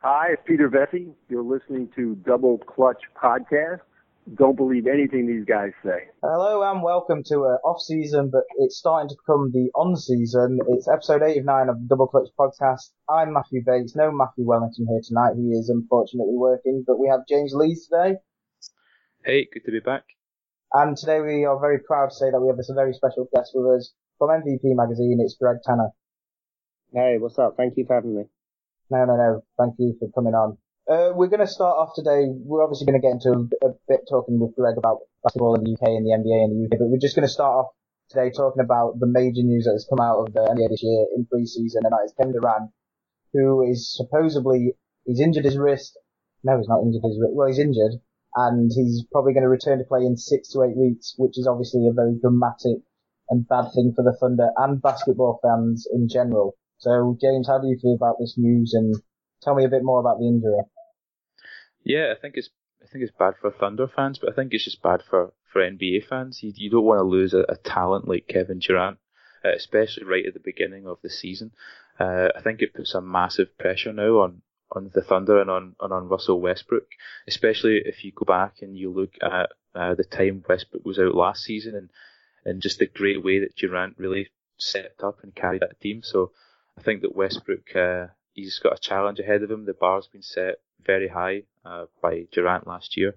Hi, it's Peter Vecsey. You're listening to Double Clutch Podcast. Don't believe anything these guys say. Hello and welcome to uh, off season, but it's starting to become the on season. It's episode 89 of the Double Clutch Podcast. I'm Matthew Bates. No Matthew Wellington here tonight. He is unfortunately working, but we have James Lees today. Hey, good to be back. And today we are very proud to say that we have this very special guest with us from MVP Magazine. It's Greg Tanner. Hey, what's up? Thank you for having me. No, no, no. Thank you for coming on. Uh, we're going to start off today. We're obviously going to get into a, bit talking with Greg about basketball in the UK and the NBA in the UK, but we're just going to start off today talking about the major news that has come out of the NBA this year in pre-season, and that is Kevin Durant, who is supposedly, he's injured his wrist. No, he's not injured his wrist. Well, he's injured, and he's probably going to return to play in six to eight weeks, which is obviously a very dramatic and bad thing for the Thunder and basketball fans in general. So, James, how do you feel about this news? And tell me a bit more about the injury. Yeah, I think it's I think it's bad for Thunder fans, but I think it's just bad for, for NBA fans. You, you don't want to lose a, a talent like Kevin Durant, uh, especially right at the beginning of the season. Uh, I think it puts a massive pressure now on, on the Thunder and on, and on Russell Westbrook, especially if you go back and you look at uh, the time Westbrook was out last season and, and just the great way that Durant really set up and carried that team. So I think that Westbrook, uh, he's got a challenge ahead of him. The bar's been set very high uh, by Durant last year.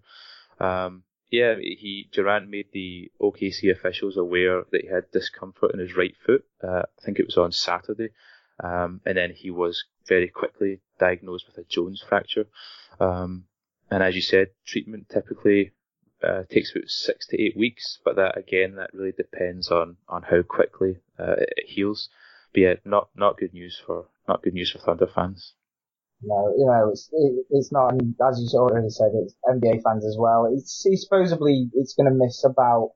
Um, yeah, he Durant made the OKC officials aware that he had discomfort in his right foot. Uh, I think it was on Saturday, um, and then he was very quickly diagnosed with a Jones fracture. Um, and as you said, treatment typically uh, takes about six to eight weeks, but that again, that really depends on on how quickly uh, it heals. But yeah, not not good news for not good news for Thunder fans. No, you know, it's it, it's not. As you already said, it's NBA fans as well. It's he supposedly it's going to miss about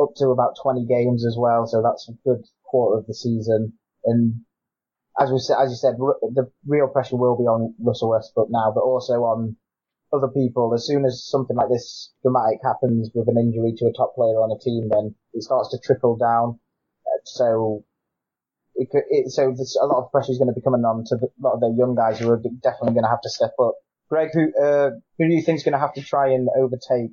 up to about 20 games as well, so that's a good quarter of the season. And as we as you said, the real pressure will be on Russell Westbrook now, but also on other people. As soon as something like this dramatic happens with an injury to a top player on a team, then it starts to trickle down. Uh, so it it, so there's a lot of pressure is going to be coming on to the, a lot of the young guys who are definitely going to have to step up. Greg, who uh, who do you think is going to have to try and overtake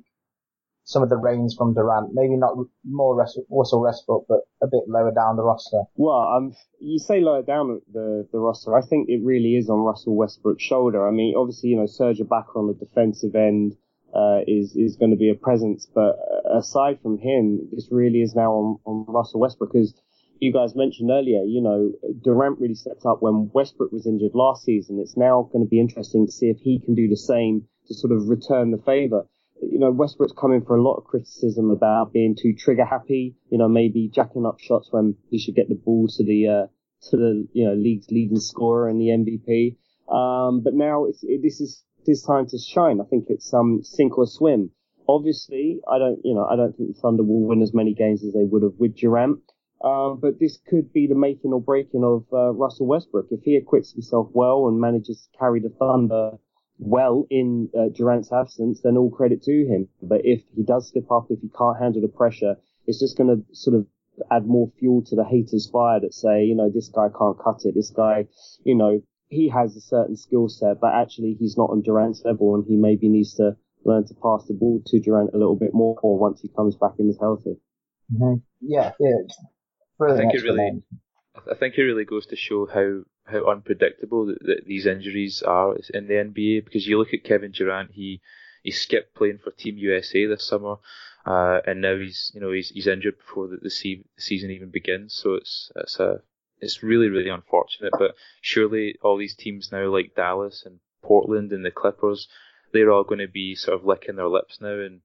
some of the reins from Durant? Maybe not more Russell Westbrook, but a bit lower down the roster. Well, um, you say lower down the the roster. I think it really is on Russell Westbrook's shoulder. I mean, obviously, you know, Serge Ibaka on the defensive end. Uh, is is going to be a presence, but aside from him, this really is now on, on Russell Westbrook because you guys mentioned earlier, you know, Durant really stepped up when Westbrook was injured last season. It's now going to be interesting to see if he can do the same to sort of return the favour. You know, Westbrook's coming for a lot of criticism about being too trigger happy, you know, maybe jacking up shots when he should get the ball to the, uh, to the, you know, league's leading scorer and the MVP. Um, but now it's, it, this is his time to shine. I think it's, um, sink or swim. Obviously, I don't, you know, I don't think the Thunder will win as many games as they would have with Durant. Um, but this could be the making or breaking of uh, Russell Westbrook. If he acquits himself well and manages to carry the Thunder well in uh, Durant's absence, then all credit to him. But if he does slip up, if he can't handle the pressure, it's just going to sort of add more fuel to the haters' fire that say, you know, this guy can't cut it. This guy, you know, he has a certain skill set, but actually he's not on Durant's level and he maybe needs to learn to pass the ball to Durant a little bit more once he comes back and is healthy. Mm-hmm. Yeah, yeah. I think it really, I think it really goes to show how how unpredictable that, that, these injuries are in the NBA. Because you look at Kevin Durant, he he skipped playing for Team USA this summer, uh, and now he's you know he's he's injured before the, the, se- the season even begins. So it's it's a it's really really unfortunate. But surely all these teams now like Dallas and Portland and the Clippers, they're all going to be sort of licking their lips now and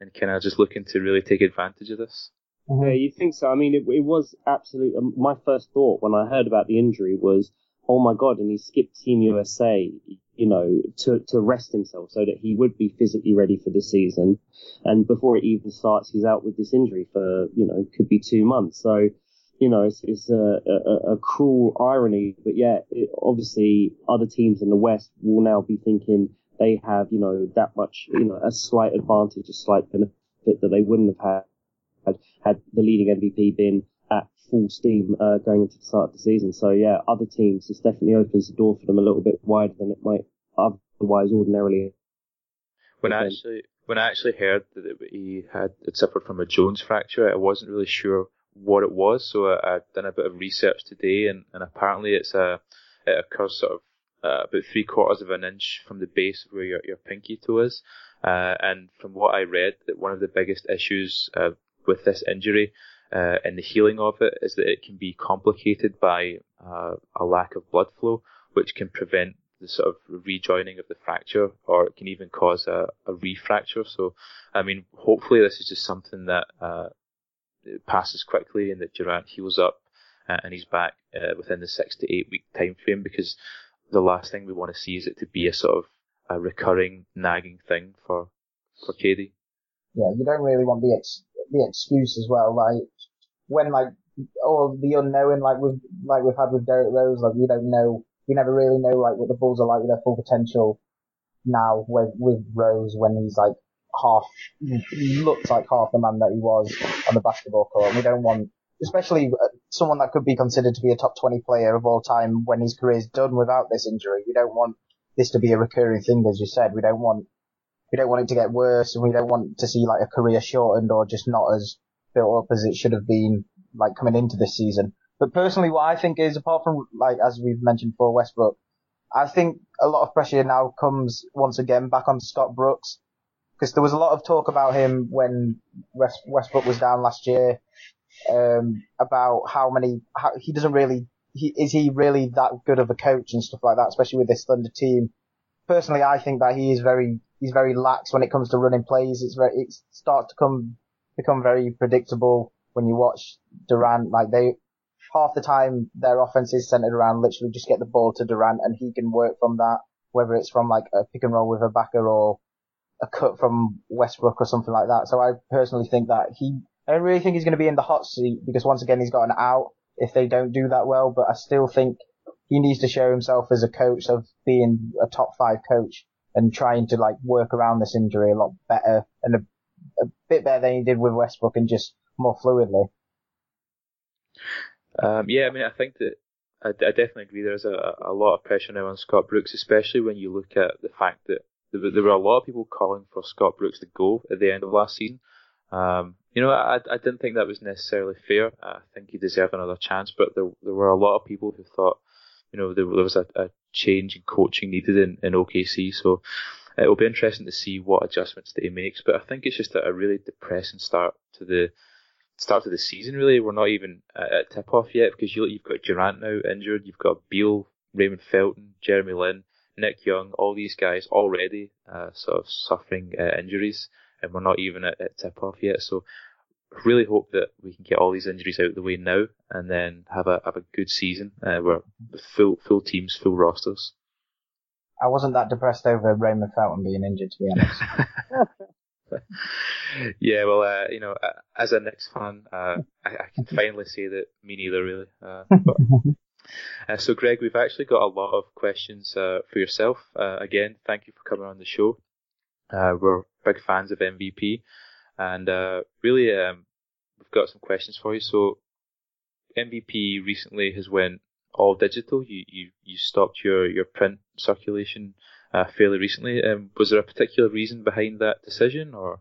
and kind of just looking to really take advantage of this. Mm-hmm. Yeah, you think so? I mean, it, it was absolutely. Um, my first thought when I heard about the injury was, oh my god, and he skipped Team USA, you know, to to rest himself so that he would be physically ready for the season. And before it even starts, he's out with this injury for, you know, could be two months. So, you know, it's, it's a, a, a cruel irony, but yeah, it, obviously other teams in the West will now be thinking they have, you know, that much, you know, a slight advantage, a slight benefit that they wouldn't have had had had the leading MVP been at full steam uh, going into the start of the season. So yeah, other teams this definitely opens the door for them a little bit wider than it might otherwise ordinarily. When I actually when I actually heard that he had, suffered from a Jones fracture, I wasn't really sure what it was, so I, I've done a bit of research today, and, and apparently it's a it occurs sort of uh, about three quarters of an inch from the base of where your, your pinky toe is. Uh, and from what I read, that one of the biggest issues uh, with this injury uh, and the healing of it is that it can be complicated by uh, a lack of blood flow, which can prevent the sort of rejoining of the fracture, or it can even cause a, a refracture. So, I mean, hopefully this is just something that uh, passes quickly and that Durant heals up uh, and he's back uh, within the six to eight week time frame because the last thing we want to see is it to be a sort of a recurring nagging thing for for KD. Yeah, you don't really want the ex- the excuse as well. Like when like all the unknown, like we've like we've had with Derrick Rose, like we don't know, we never really know like what the Bulls are like with their full potential now with with Rose when he's like half he looks like half the man that he was on the basketball court. We don't want especially uh, someone that could be considered to be a top 20 player of all time when his career is done without this injury. We don't want this to be a recurring thing, as you said. We don't want, we don't want it to get worse and we don't want to see like a career shortened or just not as built up as it should have been like coming into this season. But personally, what I think is apart from like, as we've mentioned for Westbrook, I think a lot of pressure now comes once again back on Scott Brooks because there was a lot of talk about him when West, Westbrook was down last year um, about how many how, he doesn't really he is he really that good of a coach and stuff like that, especially with this Thunder team. Personally, I think that he is very he's very lax when it comes to running plays. It's very it starts to come become very predictable when you watch Durant. Like they half the time their offense is centered around literally just get the ball to Durant and he can work from that, whether it's from like a pick and roll with Ibaka or a cut from Westbrook or something like that. So I personally think that he I don't really think he's going to be in the hot seat because once again he's got an out if they don't do that well. But I still think he needs to show himself as a coach of being a top five coach and trying to like work around this injury a lot better and a, a bit better than he did with Westbrook and just more fluidly. Um, yeah, I mean, I think that I, I definitely agree. There's a, a lot of pressure now on Scott Brooks, especially when you look at the fact that there, were a lot of people calling for Scott Brooks to go at the end of last season. Um, you know, I, I didn't think that was necessarily fair. I think he deserved another chance, but there, there were a lot of people who thought, you know, there, there was a, a change in coaching needed in, in OKC. So it will be interesting to see what adjustments that he makes. But I think it's just a, a really depressing start to the start to the season. Really, we're not even at, at tip off yet because you, you've got Durant now injured, you've got Beal, Raymond Felton, Jeremy Lin, Nick Young, all these guys already uh, sort of suffering uh, injuries and we're not even at, at tip off yet. So really hope that we can get all these injuries out of the way now and then have a have a good season uh, where full full teams, full rosters. I wasn't that depressed over Raymond Felton being injured, to be honest. yeah, well, uh, you know, uh, as a Knicks fan, uh, I, I, can finally say that me neither, really. Uh, but, uh, so, Greg, we've actually got a lot of questions uh, for yourself. again, thank you for coming on the show. we're big fans of MVP, and uh, really um, we've got some questions for you. So MVP recently has went all digital. You you you stopped your your print circulation uh, fairly recently. Um, was there a particular reason behind that decision, or?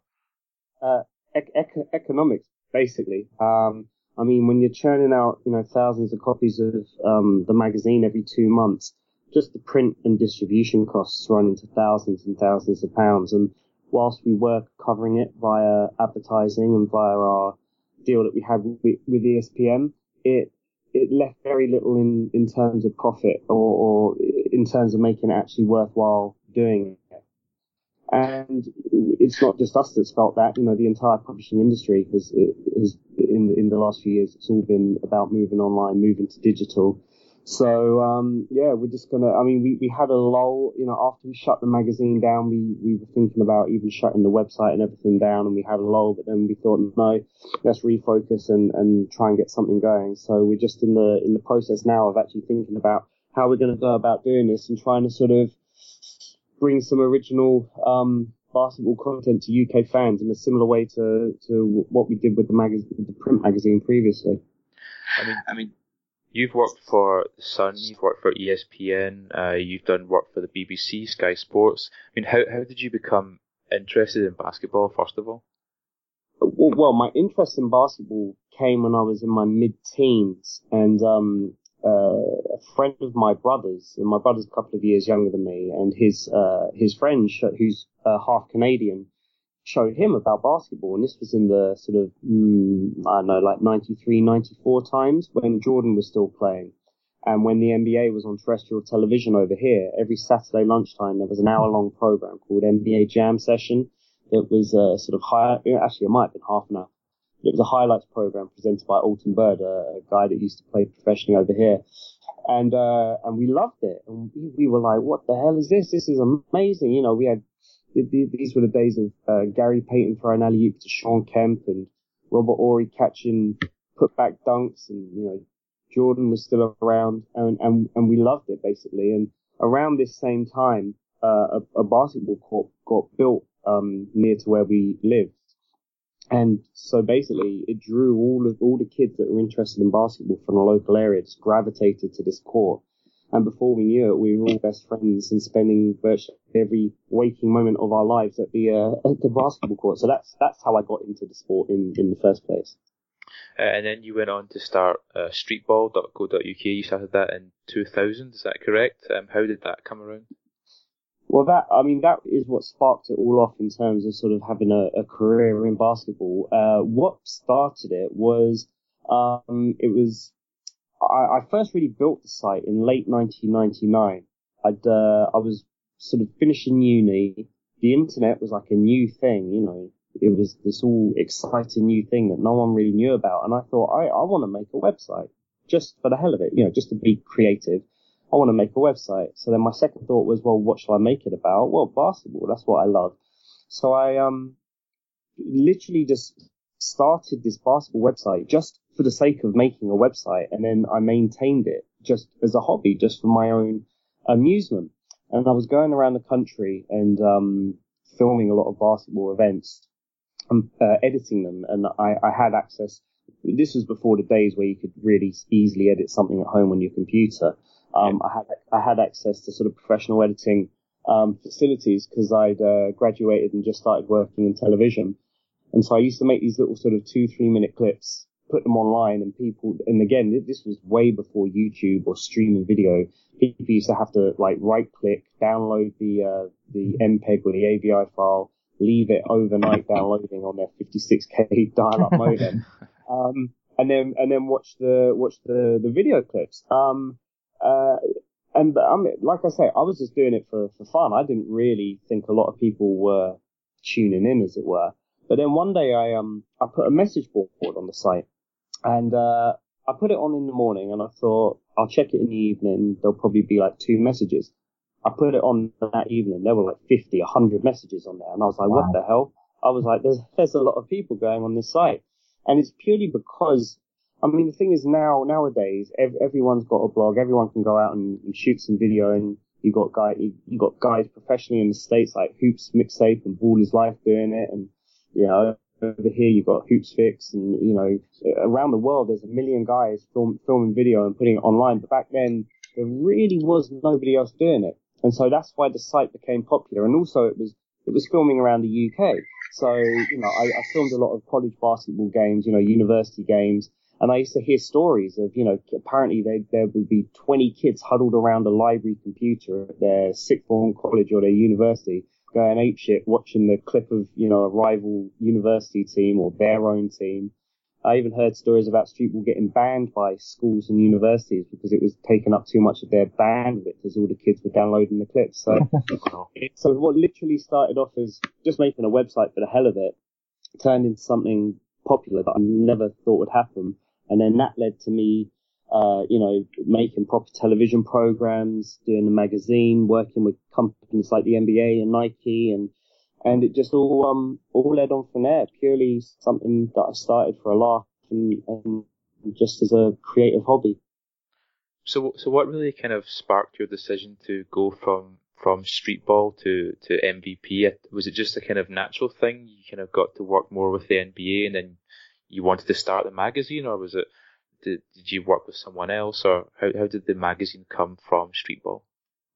Uh, ec- economics, basically. Um, I mean, when you're churning out, you know, thousands of copies of um, the magazine every two months, just the print and distribution costs run into thousands and thousands of pounds. And whilst we were covering it via advertising and via our deal that we had with, with ESPN, it it left very little in, in terms of profit or, or in terms of making it actually worthwhile doing it. And it's not just us that's felt that, you know, the entire publishing industry has, has in, in the last few years, it's all been about moving online, moving to digital. So um, yeah, we're just gonna. I mean, we, we had a lull. You know, after we shut the magazine down, we we were thinking about even shutting the website and everything down, and we had a lull. But then we thought, no, let's refocus and and try and get something going. So we're just in the in the process now of actually thinking about how we're going to go about doing this and trying to sort of bring some original um, basketball content to UK fans in a similar way to to what we did with the magazine, the print magazine previously. I mean, I mean You've worked for the Sun, you've worked for ESPN, uh, you've done work for the BBC, Sky Sports. I mean, how how did you become interested in basketball first of all? Well, my interest in basketball came when I was in my mid-teens, and um, uh, a friend of my brother's, and my brother's a couple of years younger than me, and his uh, his friend, who's uh, half Canadian, showed him about basketball, and this was in the sort of mm, I don't know, like 93, 94 times when Jordan was still playing. And when the NBA was on terrestrial television over here, every Saturday lunchtime there was an hour long program called NBA Jam Session. It was a sort of high, actually it might have been half an hour. It was a highlights program presented by Alton Byrd, a, a guy that used to play professionally over here. And, uh, and we loved it. And we, we were like, what the hell is this? This is amazing. You know, we had, these were the days of, uh, Gary Payton throwing alley oop to Shawn Kemp and Robert Horry catching put back dunks and, you know, Jordan was still around and, and, and we loved it basically. And around this same time, uh, a, a basketball court got built, um, near to where we lived. And so basically it drew all of, all the kids that were interested in basketball from the local area just gravitated to this court. And before we knew it, we were all best friends and spending virtually every waking moment of our lives at the, uh, at the basketball court. So that's, that's how I got into the sport in, in the first place. Uh, and then you went on to start uh, streetball.co.uk. You started that in 2000, is that correct? Um, how did that come around? Well, that I mean, that is what sparked it all off in terms of sort of having a, a career in basketball. Uh, what started it was um, it was I, I, first really built the site in late 1999. I'd uh, I was sort of finishing uni. The internet was like a new thing, you know it was this all exciting new thing that no one really knew about. And I thought, I, I want to make a website just for the hell of it, you know, just to be creative. I want to make a website. So then my second thought was, well, what shall I make it about? Well, basketball. That's what I love. So I, um, literally just started this basketball website just for the sake of making a website. And then I maintained it just as a hobby, just for my own amusement. And I was going around the country and, um, filming a lot of basketball events um, uh, editing them, and I, I had access. This was before the days where you could really easily edit something at home on your computer. Um, I had I had access to sort of professional editing um, facilities because I'd uh, graduated and just started working in television, and so I used to make these little sort of two three minute clips, put them online, and people. And again, this was way before YouTube or streaming video. People used to have to like right click, download the uh, the MPEG or the AVI file, leave it overnight downloading on their 56k dial-up modem, um, and then and then watch the watch the the video clips. Um, uh, and I mean, like I say, I was just doing it for for fun. I didn't really think a lot of people were tuning in, as it were. But then one day I um I put a message board on the site, and uh, I put it on in the morning, and I thought I'll check it in the evening. There'll probably be like two messages. I put it on that evening. There were like 50, 100 messages on there. And I was like, wow. what the hell? I was like, there's, there's a lot of people going on this site. And it's purely because, I mean, the thing is now, nowadays, ev- everyone's got a blog. Everyone can go out and, and shoot some video and you got guy, you, you got guys professionally in the States like Hoops Mixtape and Ball is Life doing it. And, you know, over here you've got Hoops Fix and, you know, around the world there's a million guys film, filming video and putting it online. But back then, there really was nobody else doing it. And so that's why the site became popular. And also it was, it was filming around the UK. So, you know, I, I filmed a lot of college basketball games, you know, university games. And I used to hear stories of, you know, apparently they, there would be 20 kids huddled around a library computer at their sixth form college or their university going apeshit watching the clip of, you know, a rival university team or their own team I even heard stories about streetball getting banned by schools and universities because it was taking up too much of their bandwidth as all the kids were downloading the clips. So, so what literally started off as just making a website for the hell of it turned into something popular that I never thought would happen. And then that led to me, uh, you know, making proper television programs, doing a magazine, working with companies like the NBA and Nike and and it just all um all led on from there. Purely something that I started for a laugh and, and just as a creative hobby. So, so what really kind of sparked your decision to go from from street ball to to MVP? Was it just a kind of natural thing? You kind of got to work more with the NBA, and then you wanted to start the magazine, or was it Did, did you work with someone else, or how how did the magazine come from Streetball?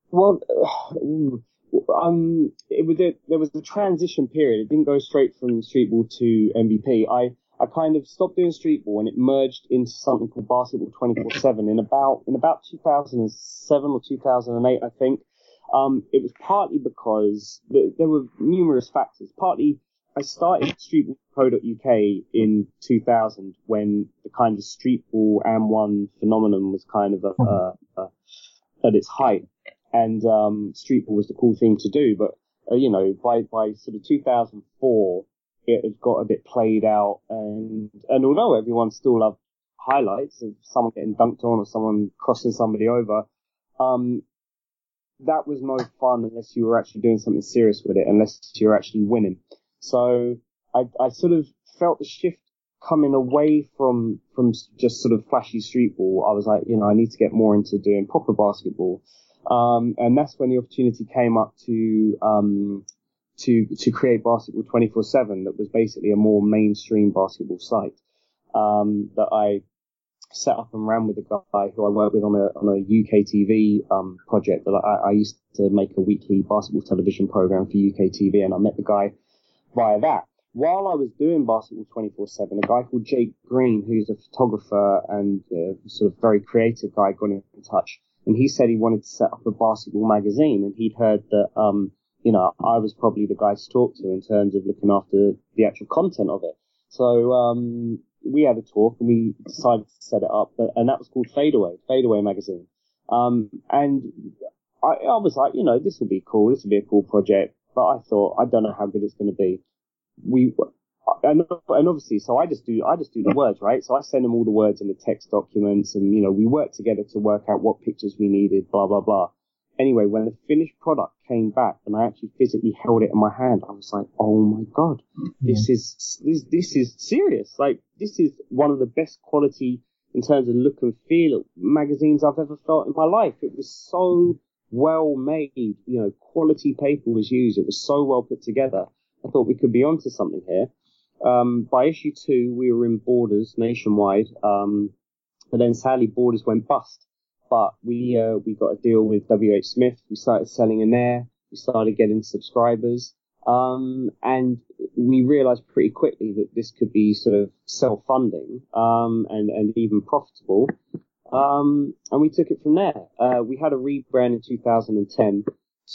Well, um, it was a, there was a transition period. It didn't go straight from Streetball to MVP. I I kind of stopped doing Streetball and it merged into something called Basketball 24/7 in about in about 2007 or 2008, I think. Um, it was partly because th- there were numerous factors. Partly, I started streetball.co.uk in 2000 when the kind of streetball and one phenomenon was kind of a, at its height, and um, streetball was the cool thing to do. But uh, you know, by by sort of 2004, it had got a bit played out, and and although everyone still loved highlights of someone getting dunked on or someone crossing somebody over, um, that was no fun unless you were actually doing something serious with it, unless you're actually winning. So I, I sort of felt the shift coming away from, from just sort of flashy street ball. I was like, you know, I need to get more into doing proper basketball. Um, and that's when the opportunity came up to, um, to, to create basketball 24-7 that was basically a more mainstream basketball site, um, that I set up and ran with a guy who I worked with on a on a UK TV um, project. That I, I used to make a weekly basketball television program for UK TV, and I met the guy via that. While I was doing basketball 24/7, a guy called Jake Green, who's a photographer and uh, sort of very creative guy, got in touch, and he said he wanted to set up a basketball magazine, and he'd heard that um, you know I was probably the guy to talk to in terms of looking after the actual content of it. So um, we had a talk and we decided to set it up, and that was called Fadeaway, Fadeaway magazine. Um, and I, I was like, you know, this will be cool. This will be a cool project. But I thought, I don't know how good it's going to be. We, and, and obviously, so I just do, I just do the words, right? So I send them all the words in the text documents and, you know, we work together to work out what pictures we needed, blah, blah, blah anyway, when the finished product came back and I actually physically held it in my hand, I was like, oh my god, this is this this is serious. Like this is one of the best quality in terms of look and feel magazines I've ever felt in my life. It was so well made, you know, quality paper was used. It was so well put together. I thought we could be onto something here. Um, by issue two, we were in Borders nationwide, um, but then sadly Borders went bust. But we uh, we got a deal with WH Smith. We started selling in there. We started getting subscribers. Um, and we realized pretty quickly that this could be sort of self-funding, um, and, and even profitable. Um, and we took it from there. Uh, we had a rebrand in 2010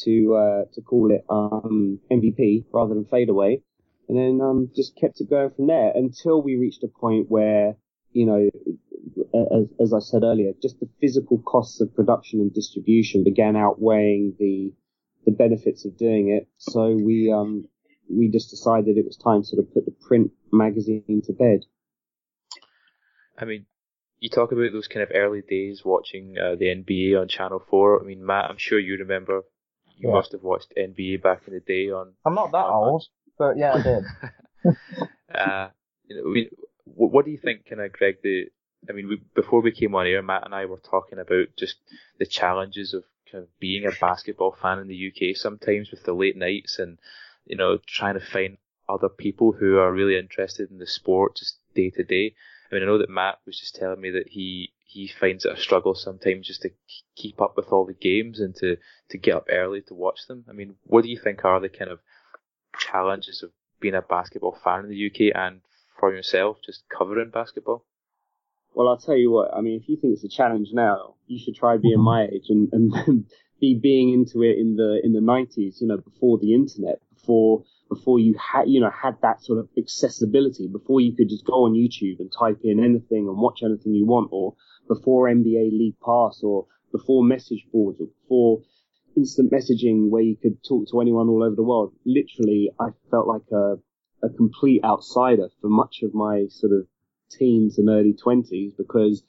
to, uh, to call it, um, MVP rather than Fadeaway. And then, um, just kept it going from there until we reached a point where, you know, as, as I said earlier, just the physical costs of production and distribution began outweighing the the benefits of doing it. So we um we just decided it was time to sort of put the print magazine to bed. I mean, you talk about those kind of early days watching uh, the NBA on Channel Four. I mean, Matt, I'm sure you remember. You yeah. must have watched NBA back in the day on. I'm not that old, but yeah, I did. uh, you know, we, what do you think, kind of, Greg? The I mean, we, before we came on air, Matt and I were talking about just the challenges of kind of being a basketball fan in the UK sometimes with the late nights and, you know, trying to find other people who are really interested in the sport just day to day. I mean, I know that Matt was just telling me that he, he finds it a struggle sometimes just to keep up with all the games and to, to get up early to watch them. I mean, what do you think are the kind of challenges of being a basketball fan in the UK and for yourself, just covering basketball? Well, I'll tell you what. I mean, if you think it's a challenge now, you should try being mm-hmm. my age and, and be being into it in the in the nineties. You know, before the internet, before before you had you know had that sort of accessibility, before you could just go on YouTube and type in anything and watch anything you want, or before NBA League Pass, or before message boards, or before instant messaging where you could talk to anyone all over the world. Literally, I felt like a a complete outsider for much of my sort of teens and early 20s because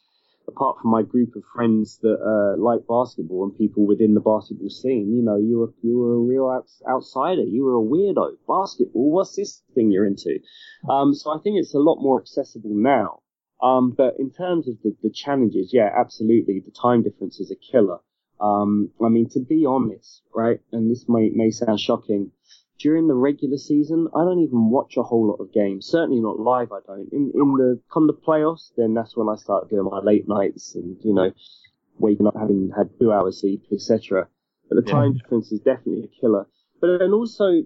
apart from my group of friends that uh, like basketball and people within the basketball scene, you know, you were you were a real outs- outsider. You were a weirdo. Basketball, what's this thing you're into? Um, so I think it's a lot more accessible now. Um, but in terms of the, the challenges, yeah, absolutely, the time difference is a killer. Um, I mean, to be honest, right, and this may may sound shocking, during the regular season, I don't even watch a whole lot of games. Certainly not live. I don't. In in the come the playoffs, then that's when I start doing my late nights and you know waking up having had two hours sleep, etc. But the time difference is definitely a killer. But then also,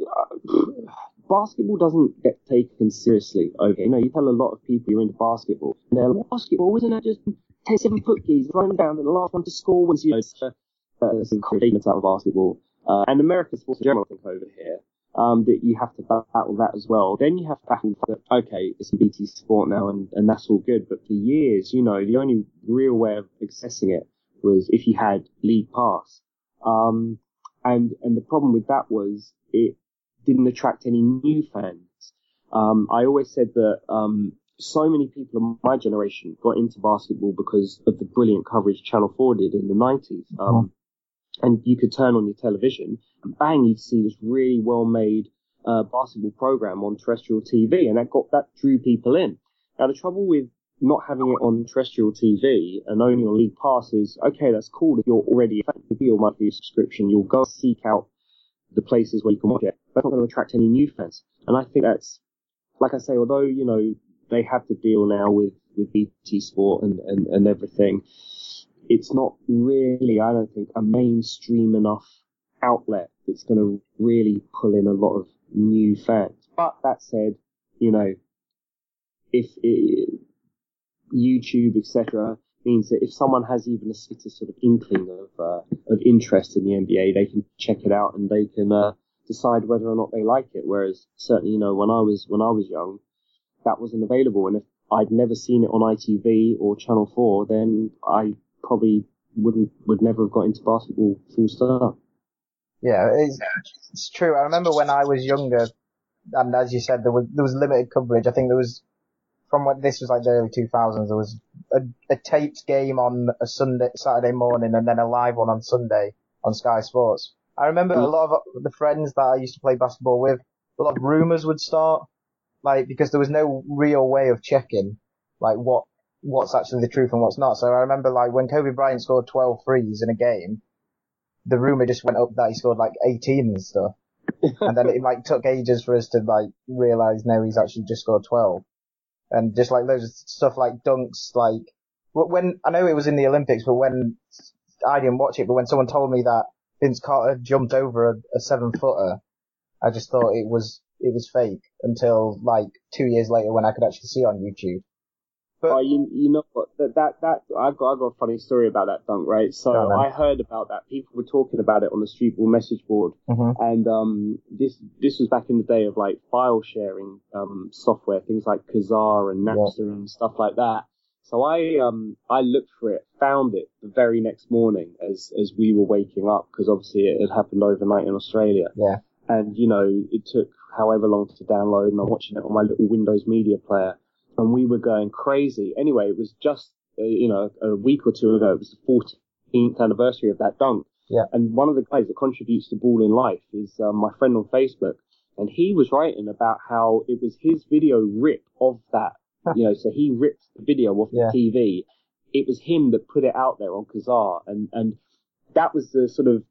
uh, basketball doesn't get taken seriously. Okay, you know, you tell a lot of people you're into basketball, and they're like, basketball isn't that just 10, 7 foot keys running down and the last one to score wins you know, uh, it's incredible out of basketball. Uh, and American sports in general, I think, over here, um, that you have to battle that as well. Then you have to battle that, okay, it's a BT sport now and, and that's all good. But for years, you know, the only real way of accessing it was if you had league pass. Um, and, and the problem with that was it didn't attract any new fans. Um, I always said that, um, so many people of my generation got into basketball because of the brilliant coverage Channel 4 did in the 90s. Um, and you could turn on your television and bang, you'd see this really well made uh, basketball program on terrestrial TV, and that got that drew people in. Now the trouble with not having it on terrestrial TV and only on League Pass is okay, that's cool if you're already a fan of your monthly subscription, you'll go seek out the places where you can watch it, but not going to attract any new fans. And I think that's, like I say, although you know they have to deal now with with BT Sport and and, and everything it's not really, I don't think, a mainstream enough outlet that's going to really pull in a lot of new fans. But that said, you know, if it, YouTube, etc., means that if someone has even a sort of inkling of uh, of interest in the NBA, they can check it out and they can uh, decide whether or not they like it. Whereas certainly, you know, when I was when I was young, that wasn't available, and if I'd never seen it on ITV or Channel Four, then I probably wouldn't would never have got into basketball full stop. Yeah, it's, it's true. I remember when I was younger, and as you said, there was there was limited coverage. I think there was from what this was like the early 2000s. There was a, a taped game on a Sunday, Saturday morning, and then a live one on Sunday on Sky Sports. I remember a mm. lot of uh, the friends that I used to play basketball with. A lot of rumors would start, like because there was no real way of checking, like what what's actually the truth and what's not. So I remember like when Kobe Bryant scored 12 threes in a game, the rumor just went up that he scored like 18 and stuff. and then it like took ages for us to like realize no, he's actually just scored 12. And just like of stuff like dunks, like when, I know it was in the Olympics, but when I didn't watch it, but when someone told me that Vince Carter jumped over a, a seven footer, I just thought it was, it was fake until like two years later when I could actually see on YouTube. But oh, you you know what that that that I've got I've got a funny story about that dunk, right? So I heard about that. People were talking about it on the Streetball message board, mm-hmm. and um this this was back in the day of like file sharing um software, things like Kazaa and Napster yeah. and stuff like that. So I um I looked for it, found it the very next morning as as we were waking up because obviously it had happened overnight in Australia. Yeah. And you know it took however long to download, and I'm watching it on my little Windows Media Player and we were going crazy. Anyway, it was just, uh, you know, a week or two ago, it was the 14th anniversary of that dunk. Yeah. And one of the guys that contributes to Ball is Life is um, my friend on Facebook. And he was writing about how it was his video rip of that. you know, so he ripped the video off yeah. the TV. It was him that put it out there on Kazaa. And, and that was the sort of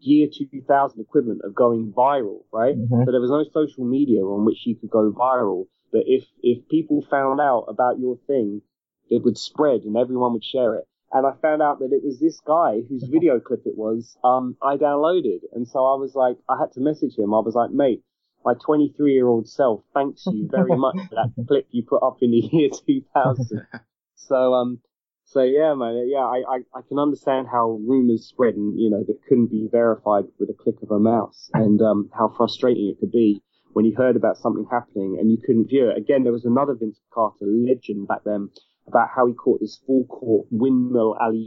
year 2000 equivalent of going viral, right? Mm-hmm. So there was no social media on which you could go viral. But if, if people found out about your thing, it would spread and everyone would share it. And I found out that it was this guy whose video clip it was, um, I downloaded. And so I was like, I had to message him. I was like, mate, my 23 year old self thanks you very much for that clip you put up in the year 2000. so, um, so yeah, man, yeah, I, I, I can understand how rumors spread and, you know, that couldn't be verified with a click of a mouse and, um, how frustrating it could be when you heard about something happening and you couldn't view it. Again, there was another Vince Carter legend back then about how he caught this full court windmill alley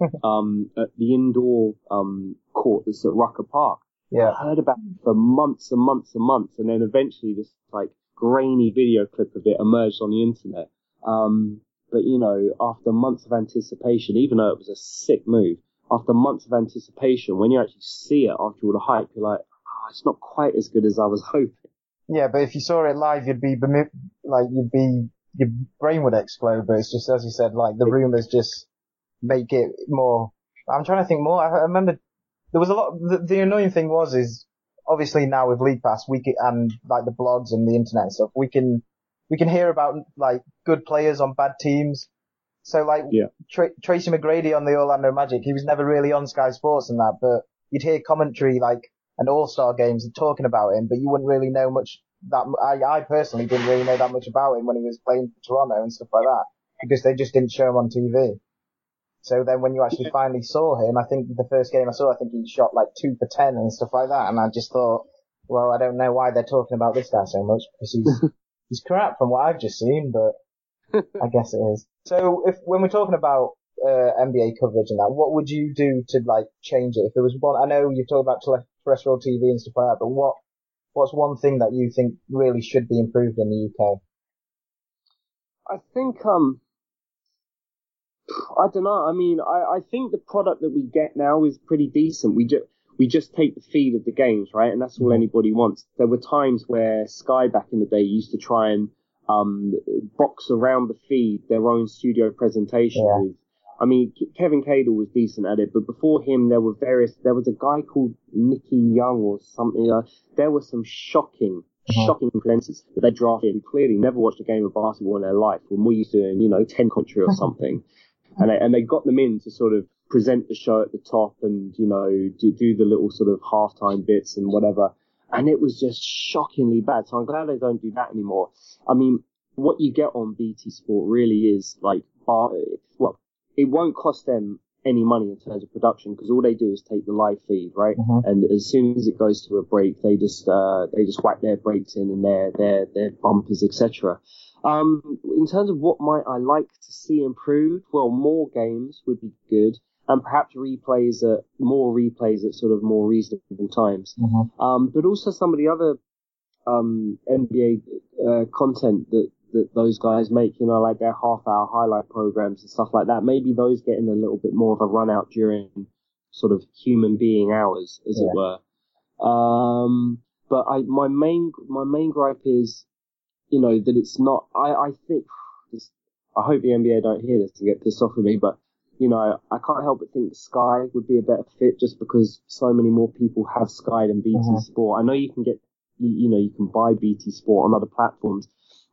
oop um, at the indoor um, court that's at Rucker Park. Yeah. I heard about it for months and months and months, and then eventually this like grainy video clip of it emerged on the internet. Um, but you know, after months of anticipation, even though it was a sick move, after months of anticipation, when you actually see it after all the hype, you're like, oh, it's not quite as good as I was hoping. Yeah, but if you saw it live, you'd be like you'd be your brain would explode. But it's just as you said, like the rumors just make it more. I'm trying to think more. I, I remember there was a lot. The, the, annoying thing was is obviously now with League Pass, we can, and like the blogs and the internet and stuff, we can, we can hear about like good players on bad teams. So like Yeah. Tra- Tracy McGrady on the Orlando Magic, he was never really on Sky Sports and that, but you'd hear commentary like an All-Star games and talking about him, but you wouldn't really know much that, I, I personally didn't really know that much about him when he was playing for Toronto and stuff like that, because they just didn't show him on TV. So then when you actually finally saw him, I think the first game I saw, I think he shot like two for ten and stuff like that, and I just thought, well, I don't know why they're talking about this guy so much, because he's, he's crap from what I've just seen, but I guess it is. So if, when we're talking about, uh, NBA coverage and that, what would you do to like change it? If there was one, I know you've talked about tele- terrestrial TV and stuff like that, but what, what's one thing that you think really should be improved in the UK? I think um I don't know. I mean, I, I think the product that we get now is pretty decent. We just we just take the feed of the games, right? And that's all anybody wants. There were times where Sky back in the day used to try and um box around the feed their own studio presentation Yeah. with I mean, Kevin Cadle was decent at it, but before him, there were various. There was a guy called Nicky Young or something. Uh, there were some shocking, Mhm. shocking influences that they drafted. who Clearly, never watched a game of basketball in their life. When we used to, you know, ten country or something, and they, and they got them in to sort of present the show at the top and you know do, do the little sort of halftime bits and whatever. And it was just shockingly bad. So I'm glad they don't do that anymore. I mean, what you get on BT Sport really is like, bar, well, it won't cost them any money in terms of production because all they do is take the live feed, right? Mhm. And as soon as it goes to a break, they just uh, they just whack their breaks in and their their their bumpers, etc. Um, in terms of what might I like to see improved, well, more games would be good, and perhaps replays at more replays at sort of more reasonable times. Mm-hmm. Um, but also some of the other um, NBA uh, content that, that those guys make, you know, like their half hour highlight programs and stuff like that. Maybe those getting a little bit more of a run out during sort of human being hours, as it were. Um, but I, my main, my main gripe is, you know, that it's not, I, I think, I hope the NBA don't hear this and get pissed off with me, but you know, I can't help but think Sky would be a better fit just because so many more people have Sky than BT Mhm. Sport. I know you can get, you know, you can buy BT Sport on other platforms.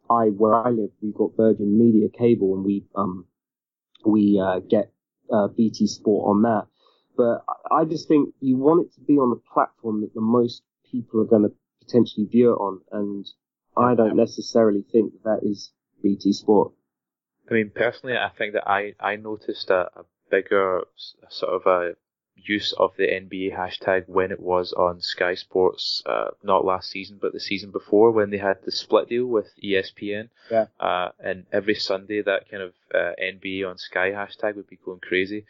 I, where I live, we've got Virgin Media cable and we, um, we, uh, get, uh, BT Sport on that. But I- just think you want it to be on the platform that the most people are going to potentially view it on. And I don't necessarily think that is BT Sport. I mean, personally, I think that I, I noticed a, a bigger sort of a use of the NBA hashtag when it was on Sky Sports, uh, not last season, but the season before when they had the split deal with ESPN. Yeah. Uh, and every Sunday that kind of uh, NBA on Sky hashtag would be going crazy.